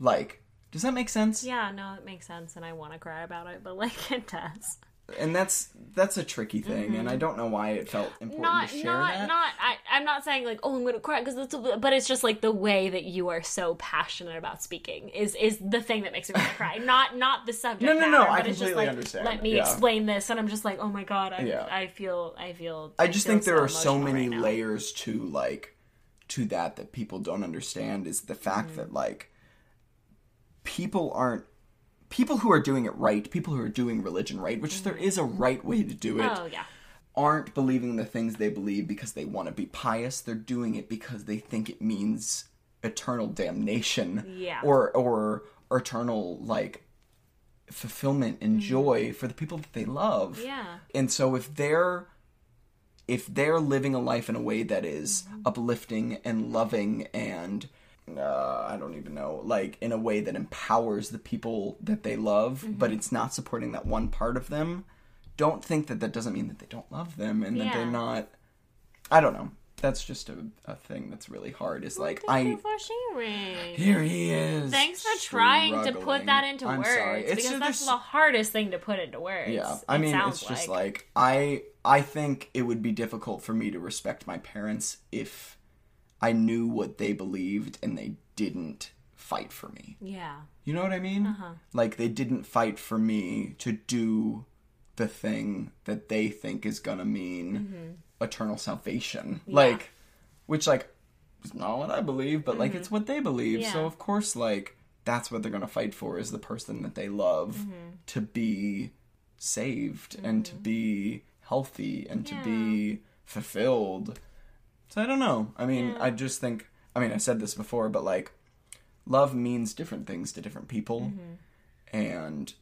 like does that make sense Yeah, no, it makes sense, and I want to cry about it, but like (laughs) it does. And that's that's a tricky thing and i don't know why it felt important Mm-hmm. Not, to share not, that not. I, I'm not saying like, oh, I'm gonna cry because it's. But it's just like the way that you are so passionate about speaking is is the thing that makes me cry. (laughs) Not, not the subject. No, no, matter, no, I it's just completely like, understand. Let me Yeah. explain this, and I'm just like, oh my god, I, Yeah. I feel, I feel. I just feel think there are so many right layers to like to that that people don't understand is the fact Mm-hmm. that like people aren't people who are doing it right, people who are doing religion right, which there is a right way to do it, Mm-hmm. Oh yeah, aren't believing the things they believe because they want to be pious. They're doing it because they think it means eternal damnation Yeah. or or eternal like fulfillment and joy for the people that they love. Mm-hmm. yeah, And so if they're if they're living a life in a way that is uplifting and loving and uh, I don't even know, like in a way that empowers the people that they love, Mm-hmm. but it's not supporting that one part of them. Don't think that that doesn't mean that they don't love them and that Yeah. they're not. I don't know. That's just a, a thing that's really hard. Is like Thank you I for sharing. here he is. Thanks for trying to put that into I'm words sorry. It's because just- that's the hardest thing to put into words. Yeah, I mean, it's just like I I think it would be difficult for me to respect my parents if I knew what they believed and they didn't fight for me. yeah, You know what I mean? Uh-huh. Like they didn't fight for me to do the thing that they think is gonna mean Mm-hmm. eternal salvation. Like, which like is not what I believe, but like it's what they believe. So Mm-hmm. Of course, like that's what they're gonna fight for is the person that they love Mm-hmm. to be saved and to be healthy and to be fulfilled. So I don't know. I mean, I just think. I mean, I said this before, but like, love means different things to different people, and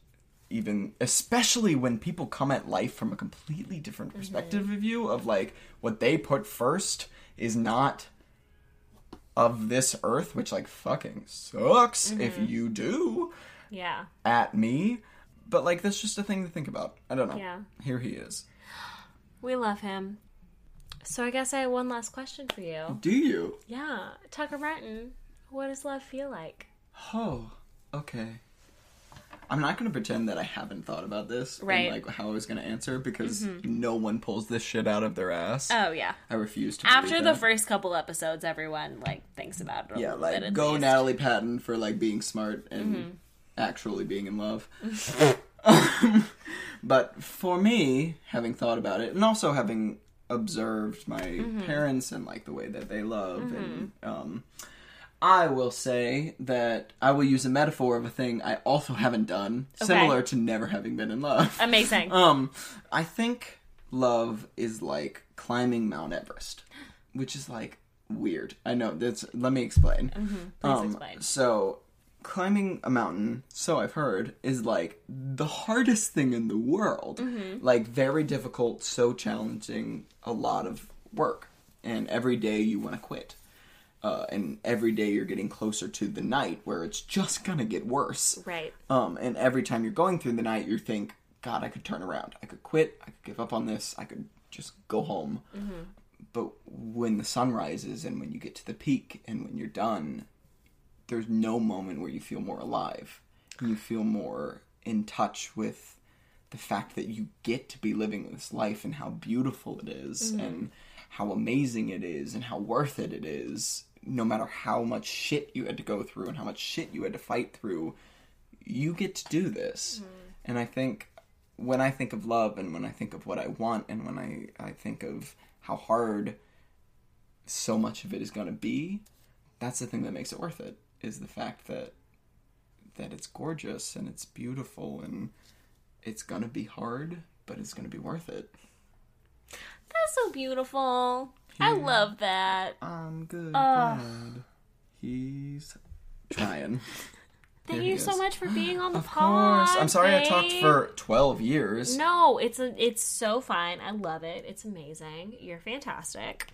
even especially when people come at life from a completely different perspective of you of like what they put first is not of this earth, which like fucking sucks if Mm-hmm. you do Yeah. at me. But like that's just a thing to think about. I don't know. Yeah. Here he is. We love him. So I guess I have one last question for you. Do you? Yeah. Tucker Martin, what does love feel like? Oh, okay. I'm not gonna pretend that I haven't thought about this Right. and like how I was gonna answer because no one pulls this shit out of their ass. Oh yeah. I refuse to. After the first couple episodes, everyone like thinks about it. A yeah, like go least. Natalie Patton for like being smart and Mm-hmm. actually being in love. (laughs) (laughs) but for me, having thought about it, and also having observed my Mm-hmm. parents and like the way that they love, and um, I will say that I will use a metaphor of a thing I also haven't done, similar to never having been in love. Amazing. (laughs) Um, I think love is like climbing Mount Everest, which is like weird. I know that's. Let me explain. Please um, explain. So, climbing a mountain, so I've heard, is like the hardest thing in the world. Mm-hmm. Like very difficult, so challenging, a lot of work, and every day you want to quit. Uh, and every day you're getting closer to the night where it's just gonna get worse. Right. Um, and every time you're going through the night, you think, God, I could turn around. I could quit. I could give up on this. I could just go home. But when the sun rises and when you get to the peak and when you're done, there's no moment where you feel more alive. You feel more in touch with the fact that you get to be living this life and how beautiful it is mm-hmm. and how amazing it is and how worth it it is no matter how much shit you had to go through and how much shit you had to fight through you get to do this. Mm-hmm. And i think when i think of love and when i think of what i want and when i, I think of how hard so much of it is going to be that's the thing that makes it worth it is the fact that that it's gorgeous and it's beautiful and it's to be hard but it's to be worth it That's so beautiful. I love that. i'm good he's trying (laughs) Thank you so much for being on the of pod. course i'm sorry i talked for 12 years No, it's a it's so fine. I love it. It's amazing. You're fantastic.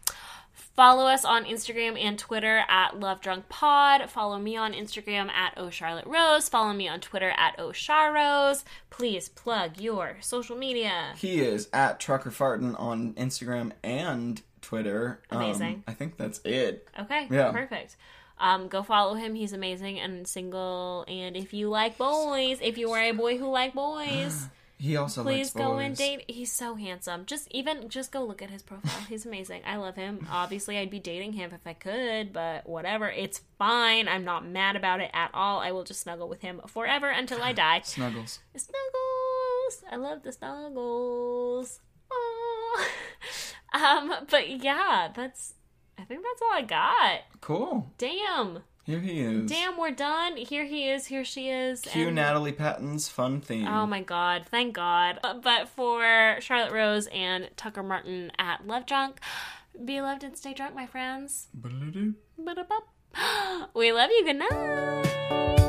Follow us on Instagram and Twitter at Love Drunk Pod. Follow me on Instagram at O Charlotte Rose. Follow me on Twitter at O Rose. Please plug your social media. He is at Trucker Fartin on Instagram and Twitter. Um, Amazing. I think that's it. Okay, Yeah. perfect. Um, go follow him. He's amazing and single. And if you like boys, if you are a boy who like boys, (gasps) (gasps) (gasps) He also please likes go and date. He's so handsome. Just even just go look at his profile. He's amazing. I love him. Obviously, I'd be dating him if I could, but whatever. It's fine. I'm not mad about it at all. I will just snuggle with him forever until I (sighs) die. Snuggles. Snuggles. I love the snuggles. Aw. (laughs) um, but yeah, that's. I think that's all I got. Cool. Damn. Here he is. Damn, we're done. Here he is. Here she is. Cue and- Natalie Patton's fun theme. Oh my god, thank God. But, but for Charlotte Rose and Tucker Martin at Love Drunk, be loved and stay drunk, my friends. (gasps) We love you. Good night.